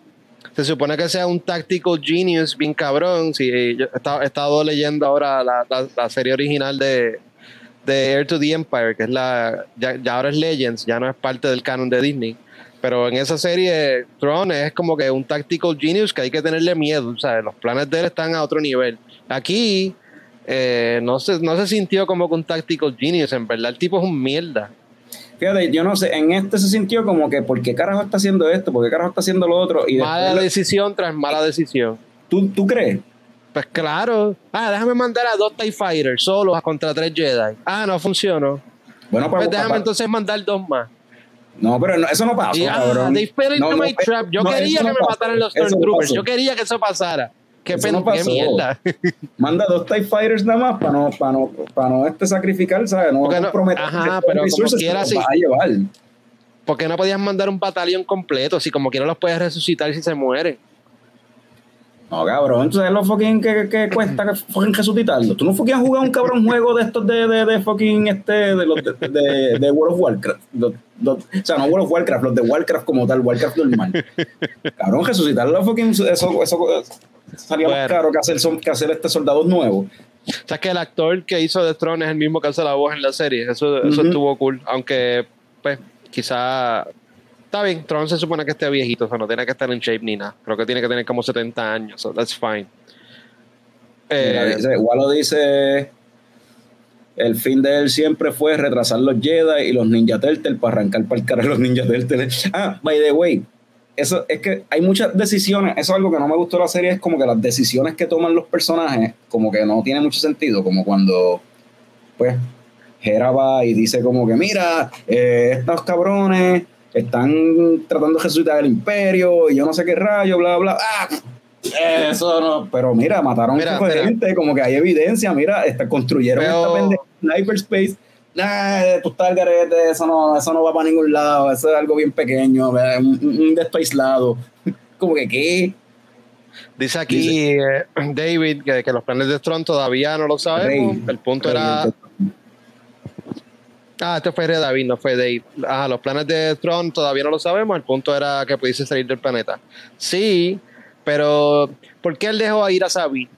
se supone que sea un tactical genius bien cabrón. Sí, yo he estado, leyendo ahora la, la- serie original de, de Air to the Empire, que es la. Ya, ahora es Legends, ya no es parte del canon de Disney. Pero en esa serie, Tron es como que un tactical genius que hay que tenerle miedo. O los planes de él están a otro nivel. Aquí eh, no, se, no se sintió como que un tactical genius. En verdad, el tipo es un mierda. Fíjate, yo no sé, en este se sintió como que, ¿por qué carajo está haciendo esto? ¿Por qué carajo está haciendo lo otro? Y Mala después, decisión tras mala decisión. ¿tú, ¿tú crees? Pues claro. Ah, déjame mandar a dos TIE Fighters solos contra tres Jedi. Ah, no funcionó. Bueno, Pues para, déjame entonces mandar dos más. No, pero no, eso no pasó, Y, ah, cabrón. they fell into No, no, my trap. Yo no, quería que me mataran los Stormtroopers. Yo quería que eso pasara. Qué, Eso no qué pasó. mierda. Manda dos TIE Fighters nada más para no, para no, para no este sacrificar, ¿sabes? No no- comprometer ajá, pero como quiera, a llevar. ¿Por qué no podías mandar un batallón completo? Si como quiera los puedes resucitar si se mueren. No, cabrón, ¿tú sabes lo fucking que, que cuesta que fucking resucitarlo? ¿Tú no fucking has jugado un cabrón juego de estos de, de, de fucking este, de los de, de, de World of Warcraft? Los- los- o sea, no World of Warcraft, los de Warcraft como tal, Warcraft normal. cabrón, resucitarlo fucking, eso, eso, salía más caro que hacer, son- que hacer este soldados nuevos. O sea, que el actor que hizo The Throne es el mismo que hace la voz en la serie. Eso, estuvo cool. Aunque, pues, quizá... Está bien, Tron se supone que esté viejito, o sea, no tiene que estar en shape ni nada. Creo que tiene que tener como 70 años, so that's fine. Eh, dice, Wallo dice, el fin de él siempre fue retrasar los Jedi y los Ninja Turtles para arrancar para el cara de los Ninja Turtles. Ah, by the way, eso es que hay muchas decisiones, eso es algo que no me gustó de la serie, es como que las decisiones que toman los personajes, como que no tiene mucho sentido, como cuando, pues, Hera va y dice como que, mira, eh, estos cabrones están tratando de resucitar el imperio y yo no sé qué rayo, bla, bla, ah, eso no, pero mira, mataron Mira, un poco de mira. gente, como que hay evidencia, mira, construyeron Pero- esta pendeja en hyperspace. Nah, tú estás al garete, eso no, eso no va para ningún lado, eso es algo bien pequeño, un, un, un de esto aislado. Como que, ¿qué? dice aquí eh, David que, que los planes de Tron todavía no lo sabemos. Rey. el punto Rey, era... Ah, este fue David, no fue Dave. Ah, los planes de Tron todavía no lo sabemos. El punto era que pudiese salir del planeta. Sí, pero ¿por qué él dejó ir a Sabine?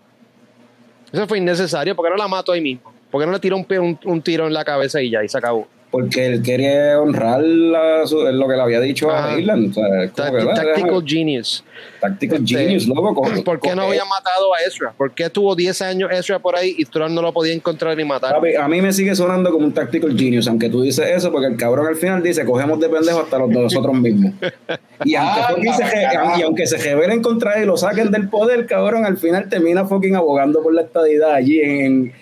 Eso fue innecesario. ¿Por qué no la mató ahí mismo? ¿Por qué no le tiró un, un- un tiro en la cabeza y ya, y se acabó? Porque él quería honrar la- su- lo que le había dicho Ajá. a Irland. O sea, Tacti- "Ah, genius. Tactical Este, Genius, loco. co- ¿Por qué no había matado a Ezra? ¿Por qué tuvo 10 años Ezra por ahí y Tron no lo podía encontrar ni matar? Papi, a mí me sigue sonando como un Tactical Genius, aunque tú dices eso, porque el cabrón al final dice, cogemos de pendejo hasta los de nosotros mismos. Y aunque, Ah, fucking se, y aunque se rebelen contra él y lo saquen del poder, cabrón, al final termina fucking abogando por la estadidad allí en,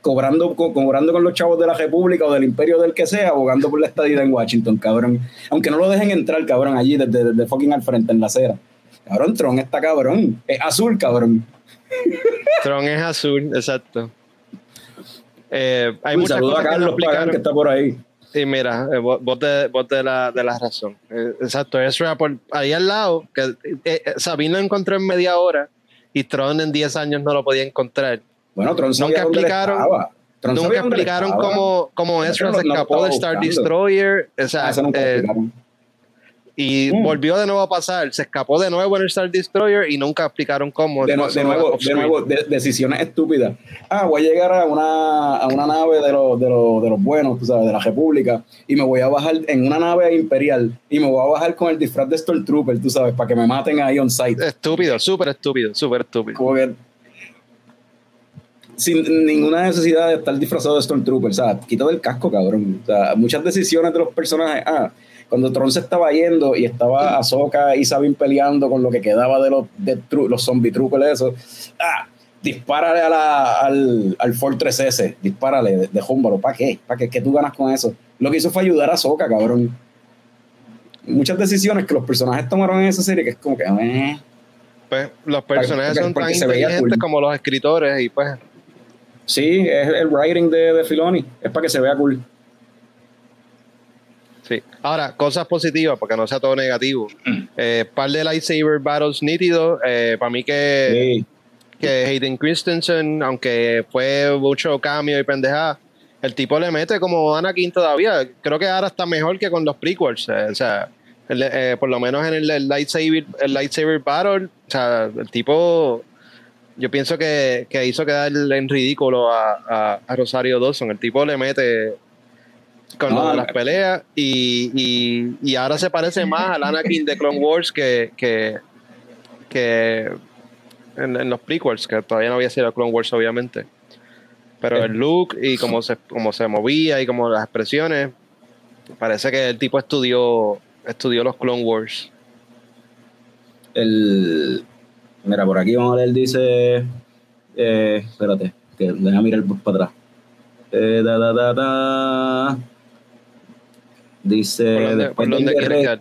cobrando, co- cobrando con los chavos de la República o del imperio del que sea, abogando por la estadidad en Washington, cabrón. Aunque no lo dejen entrar, cabrón, allí desde, desde fucking al frente en la acera. Cabrón, Tron está cabrón. Es azul, cabrón. Tron es azul, exacto. Eh, hay muchas a cosas que no Carlos Pagán, explicaron. que está por ahí. Sí, mira, eh, vos, vos la, de la razón. Eh, exacto, Ezra por ahí al lado, que eh, eh, Sabine lo encontró en media hora y Tron en 10 años no lo podía encontrar. Bueno, Tron sabía Nunca dónde él explicaron- estaba. Tron Nunca sabía dónde él explicaron estaba. cómo, cómo Ezra no- se no escapó estaba de Star buscando. Destroyer. O sea, Ah, eso nunca lo eh, explicaron. Y Mm. volvió de nuevo a pasar. Se escapó de nuevo en el Star Destroyer y nunca explicaron cómo. de, no- nuevo, de nuevo de- decisiones estúpidas. Ah, voy a llegar a una, a una nave de los, de, los, de los buenos, tú sabes, de la República, y me voy a bajar en una nave imperial, y me voy a bajar con el disfraz de Stormtrooper, tú sabes, para que me maten ahí on site. Estúpido, súper estúpido, súper estúpido. Como que sin ninguna necesidad de estar disfrazado de Stormtrooper, o sea, quito del casco, cabrón. O sea, muchas decisiones de los personajes, ah, cuando Tron se estaba yendo y estaba Ahsoka y Sabine peleando con lo que quedaba de los, de los zombie troopers, eso, ah, dispárale a la- al, al Fortress ese, dispárale de, de ¿para qué? ¿Para qué? ¿Qué tú ganas con eso? Lo que hizo fue ayudar a Ahsoka, cabrón. Muchas decisiones que los personajes tomaron en esa serie que es como que, eh, Pues, los personajes Porque- son tan porque se veía inteligentes cool. como los escritores y pues sí, es el writing de, de Filoni, es para que se vea cool. Sí. Ahora, cosas positivas, porque no sea todo negativo. Eh, par de lightsaber battles nítidos. Eh, para mí que, Sí. que Hayden Christensen, aunque fue mucho cambio y pendejada, el tipo le mete como Anakin todavía. Creo que ahora está mejor que con los prequels. eh, o sea, el- eh, por lo menos en el, el lightsaber, el lightsaber battle, o sea, el tipo yo pienso que, que hizo quedar en ridículo a, a- a Rosario Dawson. El tipo le mete con lo de las la- peleas y, y- y ahora se parece más al Anakin de Clone Wars que, que, que en, en los prequels, que todavía no había sido Clone Wars, obviamente. Pero el look y cómo se, cómo se movía y como las expresiones, parece que el tipo estudió, estudió los Clone Wars. El, mira, por aquí vamos a ver, dice. eh, espérate, que déjame mirar para atrás. Eh, da, da, da, da. Dice. ¿Por dónde, después del de Rey-?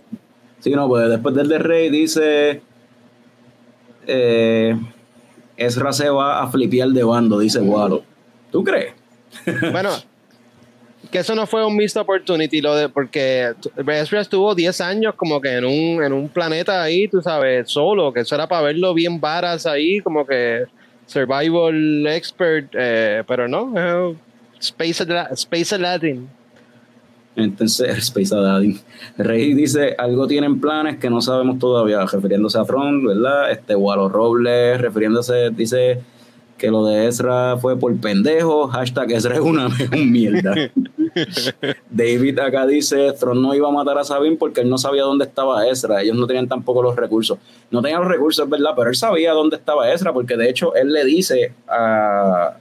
Sí, no, pues después del de Rey dice. Eh, Ezra se va a flipear de bando, dice Walo. ¿Tú crees? Bueno, que eso no fue un missed opportunity, lo de, porque Ezra estuvo 10 años como que en un, en un planeta ahí, tú sabes, solo, que eso era para verlo bien varas ahí, como que survival expert, eh, pero no, eh, Space, Space Aladdin. Entonces, Space Aladdin. Rey dice, algo tienen planes que no sabemos todavía, refiriéndose a Tron, ¿verdad? Este Walo Robles, refiriéndose, dice que lo de Ezra fue por pendejo, hashtag Ezra es una un mierda. David acá dice, Tron no iba a matar a Sabine porque él no sabía dónde estaba Ezra, ellos no tenían tampoco los recursos. No tenían los recursos, verdad, pero él sabía dónde estaba Ezra, porque de hecho él le dice a,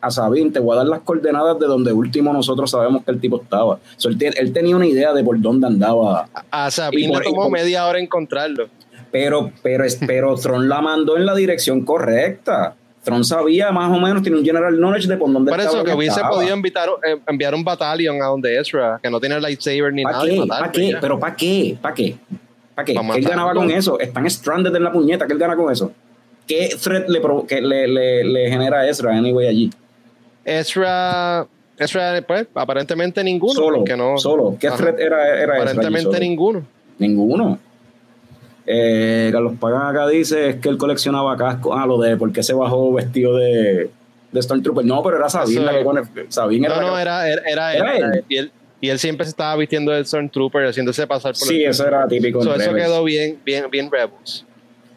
a Sabine, te voy a dar las coordenadas de donde último nosotros sabemos que el tipo estaba. So, él, tenía una idea de por dónde andaba, A Sabine por- le tomó por- media hora encontrarlo. pero, pero, pero Tron la mandó en la dirección correcta. Tron sabía más o menos, tiene un general knowledge de por dónde Por eso que hubiese podido invitar, eh, enviar un battalion a donde Ezra, que no tiene lightsaber ni ¿Para nada. qué? matarlo ¿Para qué? ya. ¿Pero para qué? ¿Para qué? ¿Para qué? Pa' ¿Qué él ganaba con eso? Están stranded en la puñeta. ¿Qué él gana con eso? ¿Qué threat le, que le, le, le genera a Ezra anyway allí? Ezra, Ezra, pues, aparentemente ninguno. solo, porque no, solo. ¿Qué Ajá. threat era, era Aparentemente ninguno. Ninguno. Eh, Carlos Pagan acá dice es que él coleccionaba cascos. Ah, lo de por qué se bajó vestido de, de Stormtrooper. No, pero era Sabine Eso- la que pone. Sabine era No, la no, era, era, era él, ¿Era era él? él. Y él. Y él siempre se estaba vistiendo de Stormtrooper, haciéndose pasar por Sí, el- eso era típico. So, eso quedó bien, bien, bien Rebels.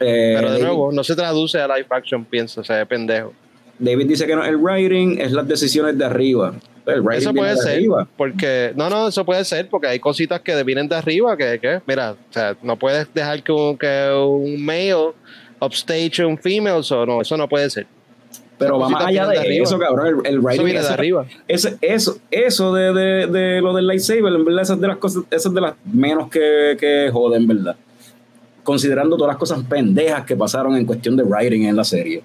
Eh, Pero de nuevo, no se traduce a live action, pienso, o sea, es pendejo. David dice que no, el writing es las decisiones de arriba. El writing Eso puede de ser, arriba. porque, no, no, eso puede ser, porque hay cositas que vienen de arriba, que, que mira, o sea, no puedes dejar que un, que un male upstage un female, so, no, eso no puede ser. Pero va más allá de, de arriba. eso, cabrón. El, el Eso writing viene de arriba. ese- eso, eso de, de, de lo del lightsaber, en verdad, esas de las cosas, esas de las menos que, que joden, ¿verdad? Considerando todas las cosas pendejas que pasaron en cuestión de writing en la serie.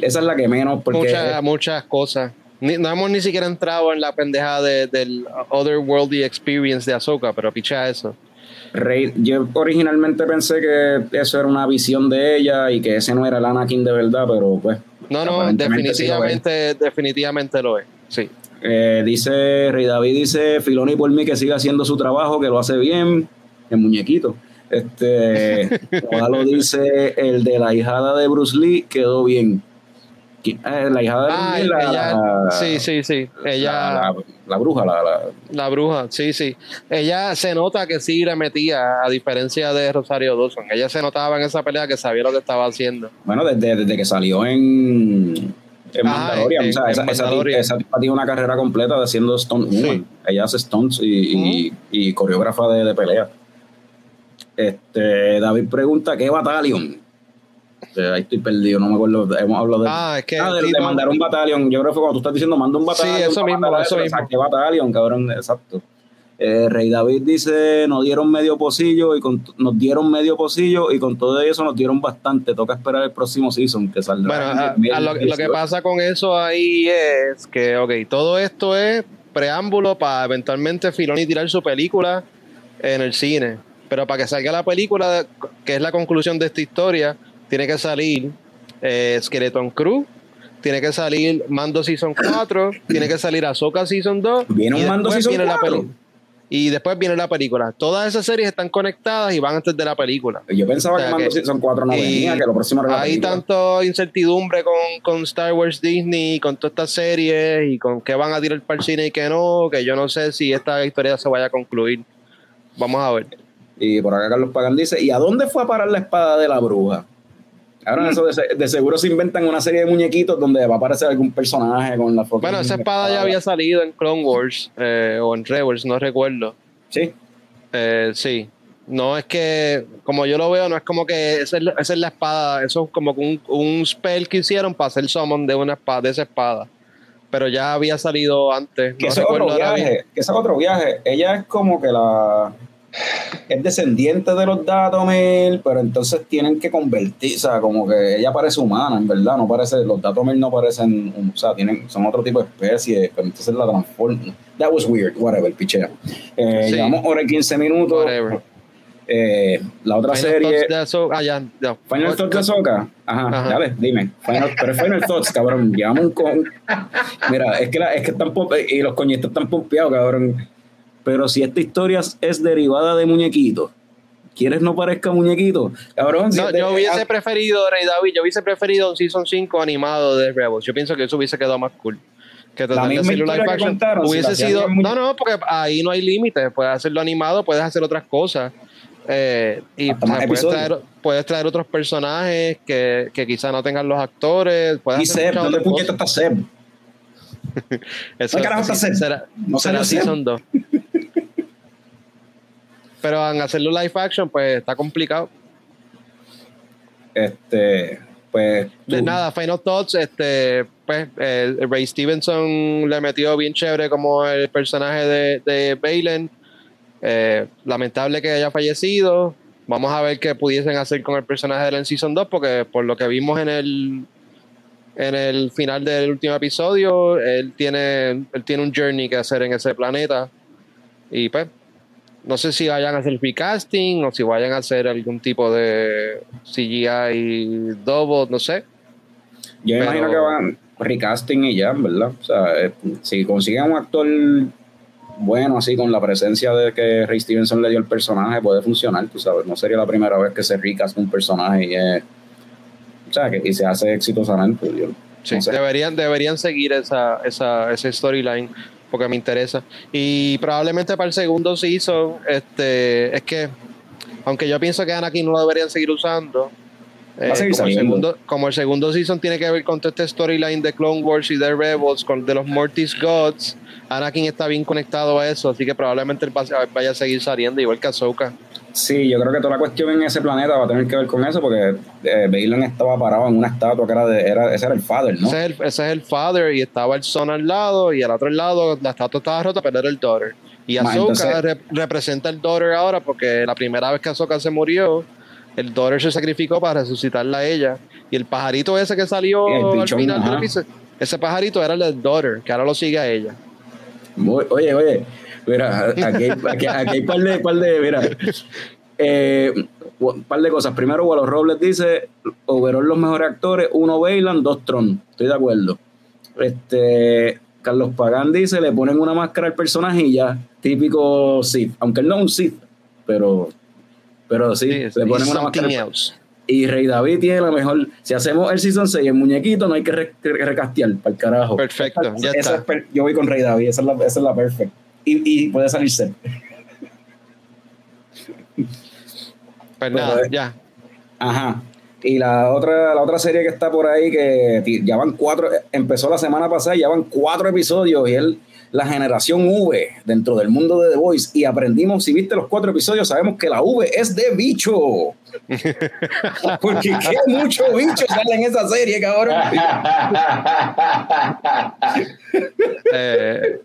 Esa es la que menos, porque Muchas, muchas cosas. Ni- no hemos ni siquiera entrado en la pendeja de, del Otherworldly Experience de Ahsoka, pero picha eso. Rey, yo originalmente pensé que eso era una visión de ella y que ese no era el Anakin de verdad, pero pues. No, no, sí lo definitivamente, definitivamente lo es. Sí. Eh, dice Rey David, dice Filoni por mí que siga haciendo su trabajo, que lo hace bien, el muñequito. Este, lo dice el de la hijada de Bruce Lee, quedó bien. ¿Qui- eh, la hijada de Ah, la, ella, la- sí, sí, sí. Ella, la, bruja, la, bruja, sí, sí. Ella se nota que sí le metía, a diferencia de Rosario Dawson. Ella se notaba en esa pelea que sabía lo que estaba haciendo. bueno, desde, desde que salió en, en Ah, Mandalorian, en- o sea, en esa, Mandalorian. esa tipa tiene una carrera completa haciendo stunt. Sí. Ella hace stunts y, y- y coreógrafa de, de pelea. Este, David pregunta, ¿qué batalion? Eh, ahí estoy perdido, no me acuerdo. Hemos hablado de, Ah, es que Ah, de, sí, mandar un batalion. Yo creo que fue cuando tú estás diciendo, manda un batalion. eso para mismo, eso mismo. ¿Qué batalion, cabrón? Exacto. Eh, Rey David dice, nos dieron medio pocillo y con, nos dieron medio pocillo y con todo eso nos dieron bastante. Toca esperar el próximo season que saldrá. Bueno, a- a lo, lo que 2018. pasa con eso ahí es que, ok, todo esto es preámbulo para eventualmente Filoni tirar su película en el cine. Pero para que salga la película, que es la conclusión de esta historia, tiene que salir eh, Skeleton Crew, tiene que salir Mando Season 4, tiene que salir Ahsoka Season 2. ¿Viene un Mando Season viene la 4? peli- Y después viene la película. Todas esas series están conectadas y van antes de la película. Yo pensaba O sea, que Mando que- Season 4 no venía, que lo próximo era la Hay película. tanto incertidumbre con, con Star Wars Disney, con todas estas series y con qué van a tirar para el cine y qué no, que yo no sé si esta historia se vaya a concluir. Vamos a ver. Y por acá Carlos Pagan dice, ¿y a dónde fue a parar la espada de la bruja? Ahora eso de, de seguro se inventan una serie de muñequitos donde va a aparecer algún personaje con la foto. Bueno, esa espada ya había salido en Clone Wars eh, o en Rebels, no recuerdo. Sí. Eh, sí. No es que, como yo lo veo, no es como que esa es, esa es la espada, eso es como un, un spell que hicieron para hacer summon de una espada, de esa espada. Pero ya había salido antes. Que No ese es recuerdo otro viaje. Que ese es otro viaje. Ella es como que la. Es descendiente de los Datomir, pero entonces tienen que convertir, o sea, como que ella parece humana, en verdad, no parece, los Datomir no parecen, o sea, tienen, son otro tipo de especie, pero entonces la transforman. That was weird, whatever, pichea. Eh, Sí. Llevamos hora y 15 minutos. Whatever. Eh, la otra Final serie. Thoughts de Ahsoka- ah, ya, ya. Final Thoughts de Ahsoka. Ajá, Ajá. dale, dime. Final, pero Final Thoughts, cabrón. Llevamos un con. Mira, es que, la, es que están y los coñitos están pompeados, cabrón. Pero si esta historia es derivada de muñequitos, ¿quieres no parezca muñequito? Cabrón, si No, yo hubiese preferido, Rey David, yo hubiese preferido un Season 5 animado de Rebels. Yo pienso que eso hubiese quedado más cool. Que tratar de misma hacerlo live action. contaron, Hubiese sido. No, no, porque ahí no hay límites. Puedes hacerlo animado, puedes hacer otras cosas. Eh, y o sea, puedes, traer, puedes traer otros personajes que, que quizá no tengan los actores. Puedes Y Seb, ¿dónde puñeta está Seb? Eso- ¿Dónde carajo está Seb? será, No será. Season 2. Pero en hacerlo live action, pues está complicado. Este, pues. De tú- nada, Final Thoughts, este, pues, eh, Ray Stevenson le metió bien chévere como el personaje de, de Balen. Eh, lamentable que haya fallecido. Vamos a ver qué pudiesen hacer con el personaje de él en Season 2, porque por lo que vimos en el en el final del último episodio, él tiene, él tiene un journey que hacer en ese planeta. Y pues, no sé si vayan a hacer recasting o si vayan a hacer algún tipo de CGI double, no sé. Yo me imagino que van recasting y ya, ¿verdad? O sea, eh, si consiguen un actor bueno, así con la presencia de que Ray Stevenson le dio el personaje, puede funcionar, tú sabes. No sería la primera vez que se recast un personaje y es. O sea, que y se hace exitosamente. Yo, Sí, no sé. deberían, deberían seguir esa, esa, ese storyline porque me interesa. Y probablemente para el segundo season, este, es que, aunque yo pienso que Anakin no lo deberían seguir usando, eh, como, el segundo, como el segundo season tiene que ver con todo este storyline de Clone Wars y de Rebels, con, de los Mortis Gods, Anakin está bien conectado a eso, así que probablemente vaya a seguir saliendo, igual que Ahsoka. Sí, yo creo que toda la cuestión en ese planeta va a tener que ver con eso, porque eh, Bailan estaba parado en una estatua que era de. Era, ese era el father, ¿no? Ese, es el, ese es el father y estaba el son al lado y al otro lado la estatua estaba rota, pero era el daughter. Y entonces- rep- representa el daughter ahora porque la primera vez que Ahsoka se murió, el daughter se sacrificó para resucitarla a ella. Y el pajarito ese que salió el al final del ese pajarito era el del daughter, que ahora lo sigue a ella. Oye, oye, mira, aquí hay, aquí, aquí hay par de, par de, mira, eh, un par de cosas. Primero, Wallace Robles dice, overall los mejores actores, uno Bailan, dos Tron. Estoy de acuerdo. Este, Carlos Pagán dice, le ponen una máscara al personaje y ya, típico Sith. Aunque él no es un Sith, pero, pero sí, Sí, le ponen una máscara. else. Y Rey David tiene la mejor. Si hacemos el Season 6 el muñequito, no hay que re- re- recastear para el carajo. Perfecto, ya Esa está. es per- yo voy con Rey David, esa es la, esa es la perfect. Y, y puede salirse. Pues nada, eh, ya. Ajá. Y la otra, la otra serie que está por ahí, que ya van cuatro, empezó la semana pasada, ya van cuatro episodios y él, la generación V dentro del mundo de The Voice. Y aprendimos, si viste los cuatro episodios, sabemos que la V es de bicho. Porque qué mucho bicho sale en esa serie, cabrón. Eh,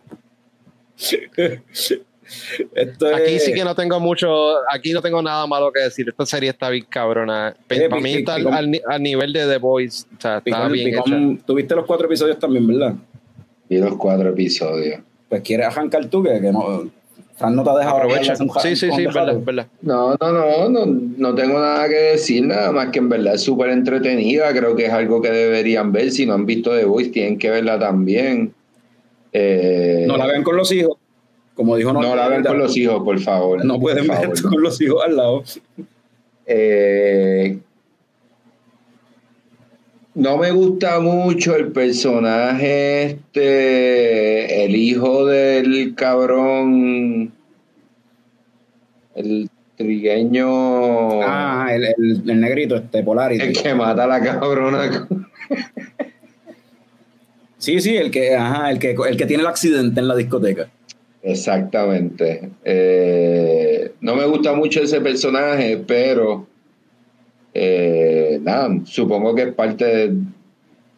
Esto aquí es- sí que no tengo mucho, aquí no tengo nada malo que decir. Esta serie está bien cabrona. Eh, Para mí está al, Picón- al ni- al nivel de The Voice. O sea, está Picón- bien Picón, hecha. Tuviste los cuatro episodios también, ¿verdad? Vi los cuatro episodios. Pues quieres arrancar tú, que, que no. Fran no te ha dejado Aprovecha. Sí, sí, sí, verdad. No, no, no, no, no tengo nada que decir, nada más que en verdad es súper entretenida. Creo que es algo que deberían ver. Si no han visto The Voice, tienen que verla también. Eh, No la vean con los hijos. Como dijo no la ven ahorita, con los hijos, por favor. No pueden ver favor. esto con los hijos al lado. Eh, no me gusta mucho el personaje, este, el hijo del cabrón, el trigueño. Ah, el, el, el negrito, este, Polarity. El que mata a la cabrona. Sí, sí, el que, ajá, el que, el que tiene el accidente en la discoteca. Exactamente. Eh, no me gusta mucho ese personaje, pero eh, nada, supongo que es parte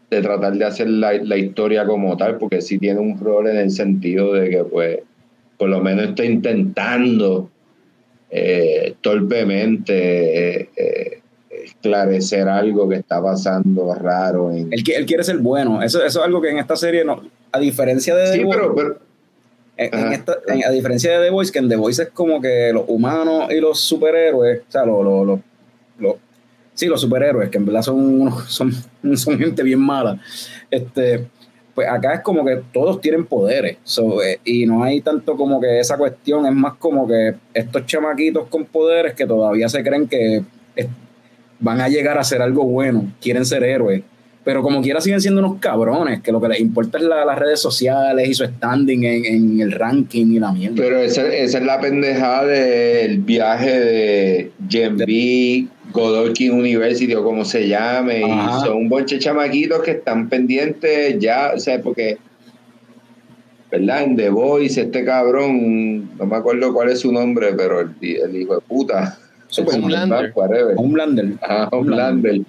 de, tratar de hacer la, la historia como tal, porque sí tiene un rol en el sentido de que, pues, por lo menos está intentando eh, torpemente esclarecer algo que está pasando raro en, Él, qui- él quiere ser bueno. Eso, eso es algo que en esta serie, no, a diferencia de The Sí, Voice, pero, pero en- esta- en- a diferencia de The Voice, que en The Voice es como que los humanos y los superhéroes, o sea, los, los, los- los- sí, los superhéroes, que en verdad son, son, son gente bien mala, este, pues acá es como que todos tienen poderes, so, eh, y no hay tanto como que esa cuestión, es más como que estos chamaquitos con poderes que todavía se creen que van a llegar a hacer algo bueno, quieren ser héroes. Pero como quiera siguen siendo unos cabrones, que lo que les importa es la- las redes sociales y su standing en, en el ranking y la mierda. Pero esa, esa es la pendejada del viaje de Gen B, Godolkin University o como se llame. Ajá. Y son un bonche chamaquitos que están pendientes ya, o sea, porque, ¿verdad? En The Voice, este cabrón, no me acuerdo cuál es su nombre, pero el, el hijo de puta. Homelander. whatever. Homelander. Ajá, Homelander.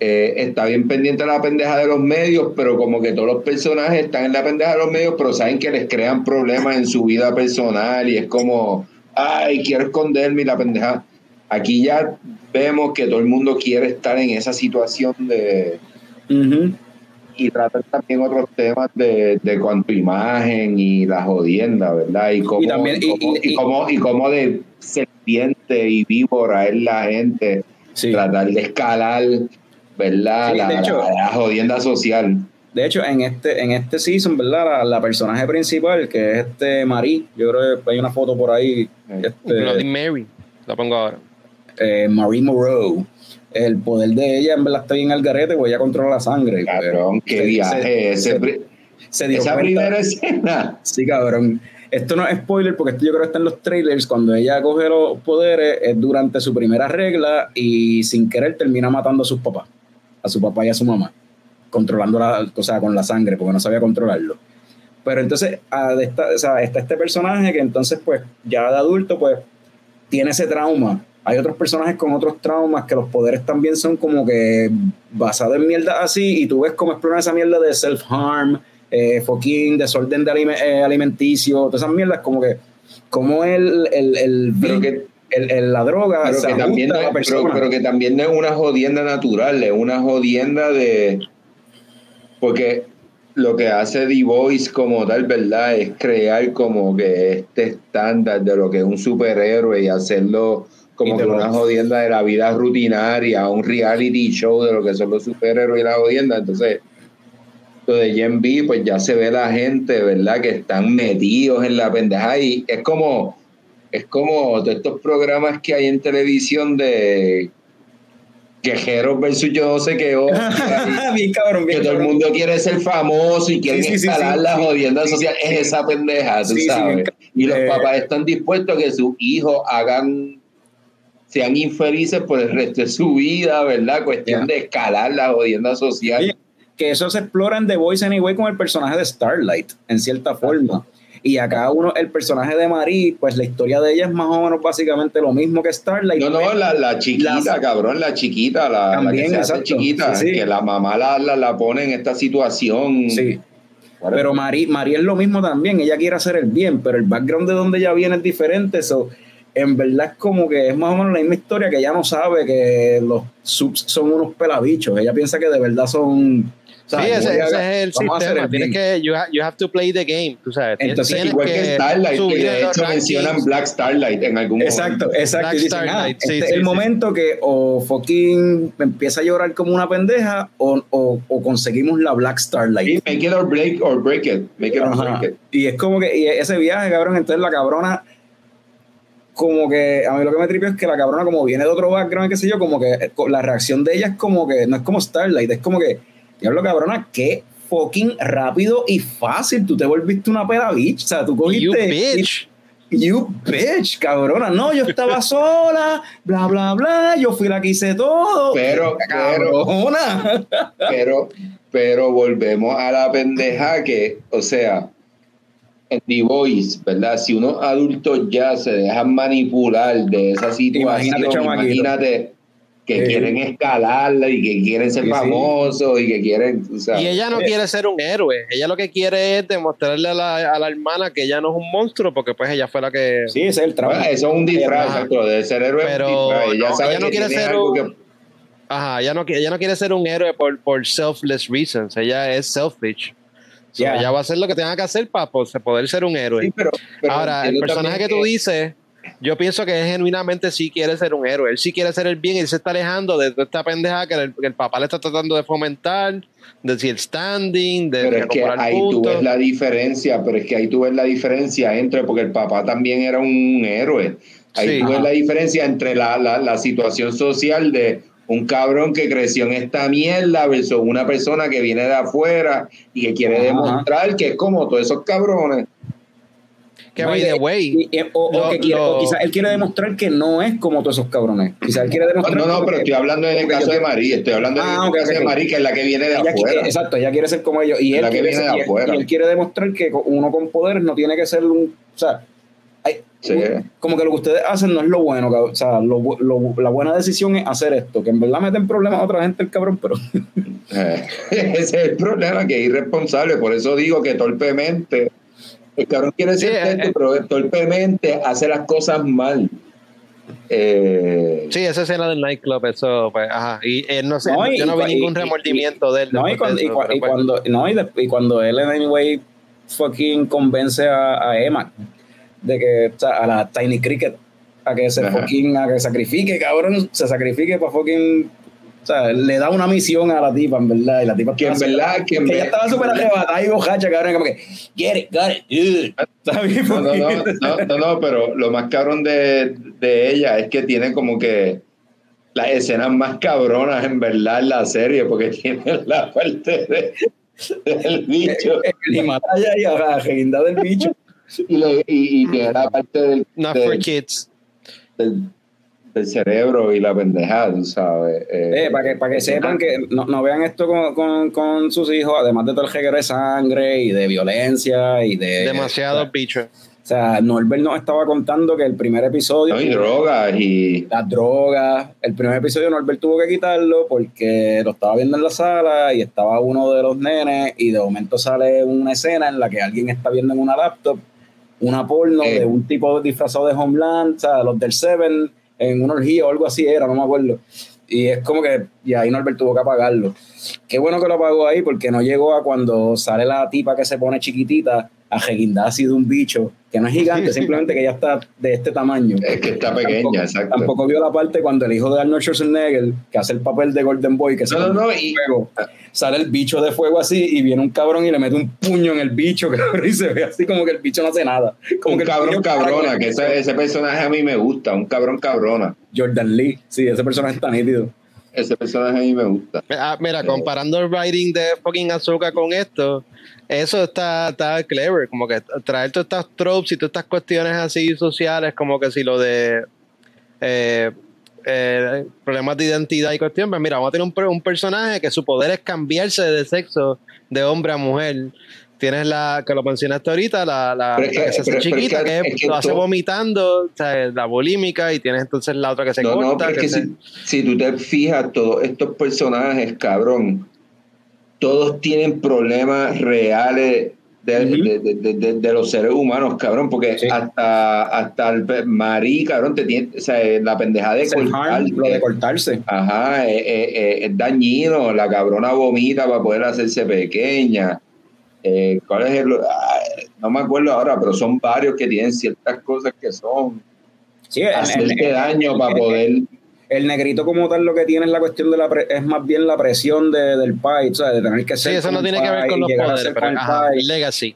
Eh, está bien pendiente de la pendeja de los medios, pero como que todos los personajes están en la pendeja de los medios, pero saben que les crean problemas en su vida personal y es como, ay, quiero esconderme y la pendeja. Aquí ya vemos que todo el mundo quiere estar en esa situación de y tratan también otros temas de, de cuanto imagen y la jodienda, ¿verdad? Y cómo, Y también- y, y- cómo, y- y cómo- y cómo de serpiente y víbora es la gente Sí. tratar de escalar, ¿verdad? Sí, la, de hecho- la- la jodienda social. De hecho, en este, en este season, ¿verdad? La, la personaje principal, que es este Marie, yo creo que hay una foto por ahí, Bloody este, Mary. La pongo ahora. eh, Marie Moreau. El poder de ella, en verdad, está bien al garete, porque ella controla la sangre. Cabrón, qué se- viaje. se- ese se dio esa cuenta- primera escena. Sí, cabrón. Esto no es spoiler porque esto yo creo que está en los trailers. Cuando ella coge los poderes es durante su primera regla y sin querer termina matando a sus papás, a su papá y a su mamá, controlando la, o sea, con la sangre porque no sabía controlarlo. Pero entonces a de esta- o sea, está este personaje que entonces pues ya de adulto pues tiene ese trauma. Hay otros personajes con otros traumas que los poderes también son como que basados en mierda así y tú ves cómo exploran esa mierda de self-harm, eh, fucking desorden de eh, alimenticio, todas esas mierdas como que como el, el, el, Pero que, el- la droga pero se que también no a la es, pero, que también no es una jodienda natural, es una jodienda de. Porque lo que hace The Voice como tal, ¿verdad? Es crear como que este estándar de lo que es un superhéroe y hacerlo como Y que una jodienda de la vida rutinaria, un reality show de lo que son los superhéroes y la jodienda. Entonces, lo de Gen B, pues ya se ve la gente, ¿verdad? Que están metidos en la pendeja y es como, es como de estos programas que hay en televisión de quejeros versus yo no sé qué otra, bien cabrón, que todo el mundo quiere ser famoso y quieren Sí, sí, la jodienda social, es esa pendeja, tú sabes. y los Eh, papás están dispuestos a que sus hijos hagan sean infelices por el resto de su vida, ¿verdad? Cuestión de escalar la jodienda social. Que eso se explora en The Voice Anyway con el personaje de Starlight, en cierta forma. Y acá uno, el personaje de Marie, pues la historia de ella es más o menos básicamente lo mismo que Starlight. No, no, la, la chiquita, La- cabrón, la chiquita, la, la También, que se hace exacto. chiquita, Sí, sí. que la mamá la, la, la pone en esta situación. Sí. Pero Marie, Marie es lo mismo también, ella quiere hacer el bien, pero el background de donde ella viene es diferente. So, en verdad es como que es más o menos la misma historia que ella no sabe que los subs son unos pelabichos. Ella piensa que de verdad son. Sí, o sea, ese, ese es el sistema. el Tienes que, you, ha- you have to play the game, tú sabes. Entonces, tienes igual que, Starlight, subir que de hecho mencionan. Black Starlight en algún Exacto, momento. exacto. Y dicen, ah, Starlight, sí, este es sí, el sí. momento que o fucking empieza a llorar como una pendeja o, o- o conseguimos la Black Starlight. Sí, Make it or break, or break it. Make it or Ajá. break it. Y es como que y ese viaje, cabrón, entonces la cabrona, como que a mí lo que me tripió es que la cabrona, como viene de otro background, qué sé yo, como que eh, la reacción de ella es como que, no es como Starlight, es como que, diablo, cabrona, qué fucking rápido y fácil, tú te volviste una peda bitch, o sea, tú You cogiste y, bitch. You bitch, cabrona. No, yo estaba sola, bla, bla, bla. Yo fui la que hice todo. Pero, pero, Cabrona. pero, pero volvemos a la pendeja que, o sea, en The Voice, ¿verdad? Si unos adultos ya se dejan manipular de esa situación, imagínate que Sí. quieren escalarla y que quieren ser Sí, sí. famosos y que quieren, o sea, Y ella no quiere ser un héroe. Ella lo que quiere es demostrarle a la, a la hermana que ella no es un monstruo, porque pues ella fue la que. Sí, ese es el trabajo. bueno, eso es un disfraz, Ajá. exacto, de ser héroe un Pero. Ella no, sabe ella no que quiere ser algo un- que- Ajá, ella no, ella no quiere ser un héroe por, por selfless reasons. Ella es selfish. So. Ella va a hacer lo que tenga que hacer para poder ser un héroe. Sí, pero, pero Ahora, el personaje que tú dices, yo pienso que él genuinamente sí quiere ser un héroe. Él sí quiere hacer el bien y él se está alejando de toda esta pendeja que el, que el papá le está tratando de fomentar, de decir standing, de Pero es que ahí tú puntos. ves la diferencia, pero es que ahí tú ves la diferencia entre, porque el papá también era un héroe. Ahí Sí. tú ves la diferencia entre la, la, la situación social de un cabrón que creció en esta mierda versus una persona que viene de afuera y que quiere Ajá. demostrar que es como todos esos cabrones. Que by the de- way, o, o lo- quizás él quiere demostrar que no es como todos esos cabrones. Quizás él quiere demostrar. No, no, pero estoy hablando en el caso yo- de María, estoy hablando en Ah, el caso de María, que es la que viene de ella afuera. quiere- exacto, ella quiere ser como ellos. Y él, La que quiere viene ser- de y él- afuera. y él quiere demostrar que uno con poderes no tiene que ser un. O sea, hay- Sí. un- como que lo que ustedes hacen no es lo bueno. cabrón. O sea, lo la buena decisión es hacer esto. Que en verdad meten problemas a otra gente el cabrón, pero. Eh, Ese es el problema, que es irresponsable. Por eso digo que torpemente, el cabrón quiere ser Sí, eh, teto, eh. pero torpemente hace las cosas mal. Eh, sí, esa escena del nightclub, eso, pues, ajá. Y él no sé, No, y- yo no vi y- ningún y- remordimiento de él. No, y cuando, eso, pues- cuando, no, y, de- y cuando él, anyway, fucking convence a, a Emma de que, o sea, a la Tiny Cricket, a que se Ajá. fucking, a que sacrifique, cabrón, se sacrifique para fucking, o sea, le da una misión a la tipa, en verdad, y la tipa Que en verdad, que en ella estaba súper arrebatada y bojacha, cabrón, como que, get it, got it, dude. No, no, no, no, no, no, pero lo más cabrón de, de ella es que tiene como que las escenas más cabronas en verdad en la serie, porque tiene la parte de- del bicho y mata ya y la reguinda del bicho. y, y tiene la parte del, Not del- for kids. del, del cerebro y la pendejada, tú sabes. Eh, Eh, para que, para que sepan que no, no vean esto con, con, con sus hijos, además de todo el reguero de sangre y de violencia y de... Demasiados bichos. O sea, Norbert nos estaba contando que el primer episodio... no, y drogas y Las drogas. El primer episodio Norbert tuvo que quitarlo porque lo estaba viendo en la sala y estaba uno de los nenes y de momento sale una escena en la que alguien está viendo en una laptop una porno Eh. de un tipo disfrazado de Homeland, o sea, los del Seven, en una orgía o algo así era, no me acuerdo. Y es como que, y ahí Norbert tuvo que apagarlo. Qué bueno que lo apagó ahí porque no llegó a cuando sale la tipa que se pone chiquitita a reguindar así de un bicho, que no es gigante, simplemente que ya está de este tamaño. es que está pequeña, Tampoco- exacto. Tampoco vio la parte cuando el hijo de Arnold Schwarzenegger, que hace el papel de Golden Boy, que se No, no, convierte no, en y- fuego, sale el bicho de fuego así y viene un cabrón y le mete un puño en el bicho, cabrón, y se ve así como que el bicho no hace nada. Como un que cabrón cabrona, que ese, ese personaje a mí me gusta, un cabrón cabrona. Jordan Lee, sí, ese personaje está nítido. Ese personaje a mí me gusta. Ah, mira, comparando el writing de fucking Azúcar con esto, eso está, está clever, como que traer todas estas tropes y todas estas cuestiones así sociales, como que si lo de eh, eh, problemas de identidad y cuestión, pues mira, vamos a tener un personaje que su poder es cambiarse de sexo de hombre a mujer. Tienes la que lo mencionaste ahorita, la, que- que se hace pero- pero es chiquita, que- que, es que lo hace vomitando, o sea, la bulímica, y tienes entonces la otra que se No, corta. que se- si, si tú te fijas, todos estos personajes, cabrón, todos tienen problemas reales de, los seres humanos, cabrón, porque Sí. hasta, hasta el Marí, cabrón, te tiene, o sea, la pendeja de cortar, lo de eh, cortarse. Ajá, eh, eh, eh, es dañino, la cabrona vomita para poder hacerse pequeña. Eh, ¿Cuál es el...? Ay, no me acuerdo ahora, pero son varios que tienen ciertas cosas que son Sí, el- hacerte el- daño para el- poder... el negrito como tal lo que tiene es la cuestión de la pre- es más bien la presión de, del pai, o sea, de tener que Sí, ser eso como no tiene que ver con los poderes, pero el ajá, pai. el legacy.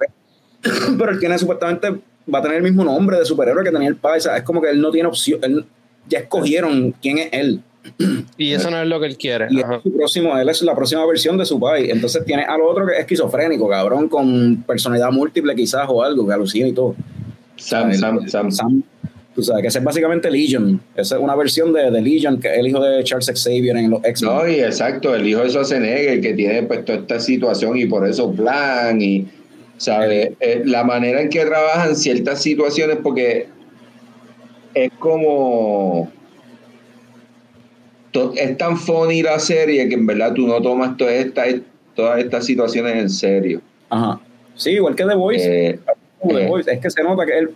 pero él tiene supuestamente va a tener el mismo nombre de superhéroe que tenía el pai, o sea, es como que él no tiene opción, él, ya escogieron quién es él Y eso no es lo que él quiere. y ajá. es su próximo, él es la próxima versión de su pai, entonces tiene al otro que es esquizofrénico, cabrón, con personalidad múltiple quizás o algo, que alucina y todo. Sam, Sam, Sam. Sam, tú sabes, que ese es básicamente Legion. Esa es una versión de, de Legion, que es el hijo de Charles Xavier en los X-Men. No, y exacto, el hijo de Schwarzenegger, el que tiene pues toda esta situación y por eso plan y, ¿sabes? Eh, la manera en que trabajan ciertas situaciones, porque es como... to- Es tan funny la serie que en verdad tú no tomas todas estas todas estas situaciones en serio. Ajá. Sí, igual que The Voice. Eh, The eh. Es que se nota que él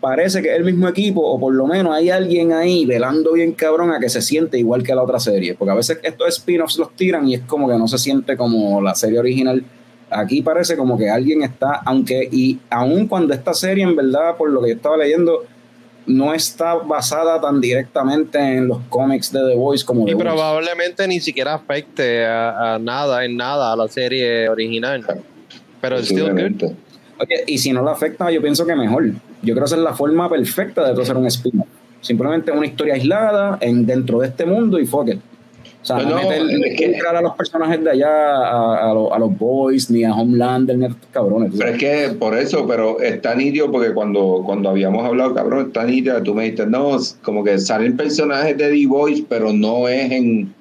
parece que es el mismo equipo, o por lo menos hay alguien ahí velando bien cabrón a que se siente igual que la otra serie. Porque a veces estos spin-offs los tiran y es como que no se siente como la serie original. Aquí parece como que alguien está, aunque, y aun cuando esta serie, en verdad, por lo que yo estaba leyendo, no está basada tan directamente en los cómics de The Voice como The Y Voice. probablemente ni siquiera afecte a, a nada, en nada, a la serie original. Pero still good. Oye, y si no le afecta, yo pienso que mejor. Yo creo que esa es la forma perfecta de hacer un spin Simplemente una historia aislada en, dentro de este mundo y fuck it. O sea, no, No, no, meter- es que- entrar a los personajes de allá, a, a los, a los boys, ni a Homelander, ni a estos cabrones. Pero es que por eso, pero está nítido porque cuando, cuando habíamos hablado, cabrón, está nítido, tú me dijiste, no, como que salen personajes de The Voice, pero no es en,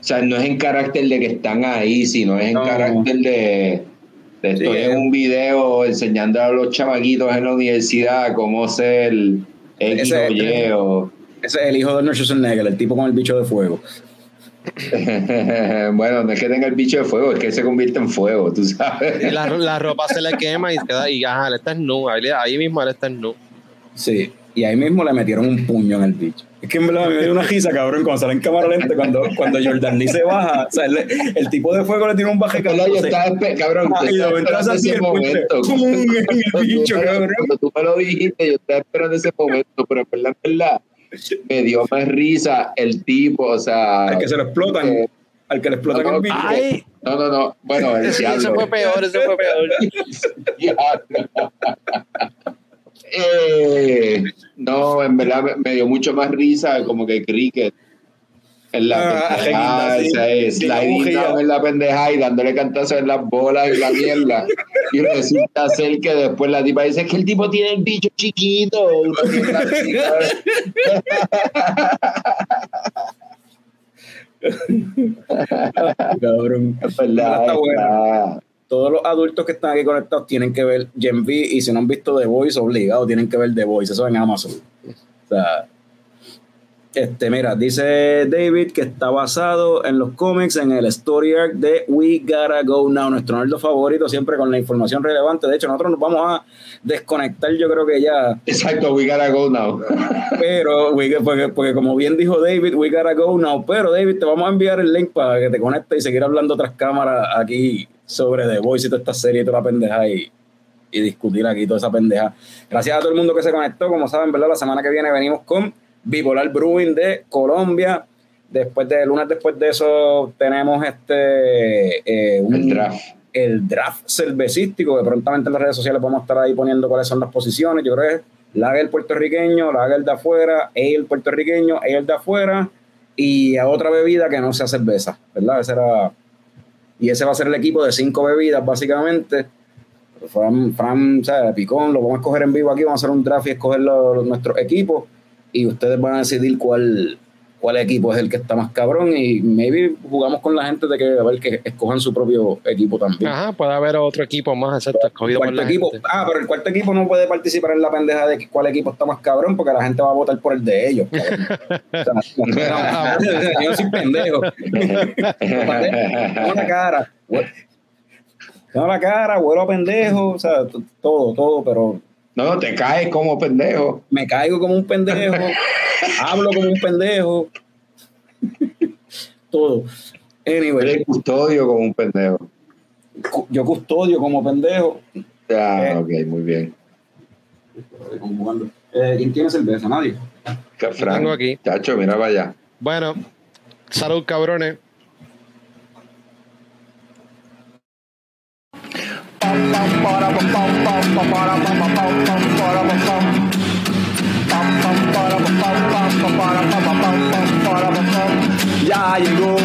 o sea, no es en carácter de que están ahí, sino es en No. carácter de, de estoy es- en un video enseñando a los chamaquitos en la universidad cómo ser X Ese- o Y o... Ese es el hijo de Arnold Schwarzenegger, el tipo con el bicho de fuego. bueno, no es que tenga el bicho de fuego, es que se convierte en fuego, tú sabes. Y la, la ropa se le quema y queda, y ajá, él está nu, ahí, ahí mismo él está nu. Sí. Y ahí mismo le metieron un puño en el bicho. Es que en verdad me dio una risa, cabrón, cuando sale en cámara lenta, cuando, cuando Jordan Lee se baja. O sea, el, el tipo de fuego le tiene un baje Yo estaba espe- cabrón, Ah, yo y esperando hace así ese el momento. En el bicho, Cuando tú me lo- cabrón. Cuando tú me lo dijiste, yo estaba esperando ese momento, pero en verdad, en verdad, me dio más risa el tipo, o sea... Al que se lo explotan. eh, Al que le explotan no, el bicho. ¡Ay! No, no, no, bueno, el diablo. fue peor, ese fue peor. Eh, no, en verdad me, me dio mucho más risa como que cricket. En la Ah, pendeja, sí, sea, sí, en la pendeja y dándole cantazos en las bolas y la mierda. Y resulta ser que después la tipa dice "Es que el tipo tiene el bicho chiquito. Es verdad, Está buena. Todos los adultos que están aquí conectados tienen que ver Gen V y si no han visto The Voice, obligado tienen que ver The Voice. Eso en Amazon. O sea, este, mira, dice David que está basado en los cómics, en el story arc de We Gotta Go Now, nuestro nerdo favorito, siempre con la información relevante. De hecho, nosotros nos vamos a desconectar, yo creo que ya Exacto, we gotta go now. pero, we- porque, porque como bien dijo David, we gotta go now. Pero, David, te vamos a enviar el link para que te conectes y seguir hablando otras cámaras aquí sobre The Voice y toda esta serie y toda la pendeja y, y discutir aquí toda esa pendeja. Gracias a todo el mundo que se conectó. Como saben, ¿verdad? La semana que viene venimos con Bipolar Brewing de Colombia. Después de lunes, después de eso, tenemos este eh, un- El draft. el draft cervecístico, que prontamente en las redes sociales vamos a estar ahí poniendo cuáles son las posiciones. Yo creo que es lager puertorriqueño, lager de afuera, ale puertorriqueño, ale de afuera y a otra bebida que no sea cerveza, ¿verdad? Ese era, y ese va a ser el equipo de cinco bebidas, básicamente. Fran, Fran o sea, Picón, lo vamos a escoger en vivo aquí, vamos a hacer un draft y escoger los- nuestros equipos y ustedes van a decidir cuál, cuál equipo es el que está más cabrón y maybe jugamos con la gente de que a ver que escojan su propio equipo también. Ajá, puede haber otro equipo más, exacto, escogido por Cuarto la equipo. gente. Ah, pero el cuarto equipo no puede participar en la pendeja de cuál equipo está más cabrón porque la gente va a votar por el de ellos. cabrón. O sea, no, yo soy pendejo. Tengo la cara. Tengo la cara, vuelo a pendejo, o sea, todo, todo, pero No, te caes como pendejo. me caigo como un pendejo, hablo como un pendejo, todo. Anyway, Eres custodio como un pendejo. yo custodio como pendejo. Ya, Eh. ok, muy bien. Eh, ¿Quién tiene cerveza? Nadie. Que Fran, tengo aquí. Chacho, mira para allá. Bueno, salud cabrones. Ya llegó,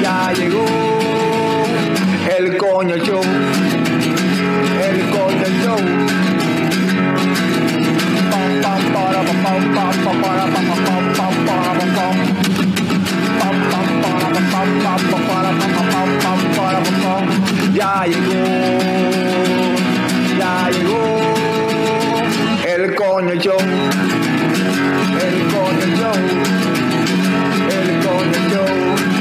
ya llegó el coño show, el coño show. Pam pam para pam pam pam para pam pam pam para pam ya llegó, ya llegó el coño show, el coño show, el coño show.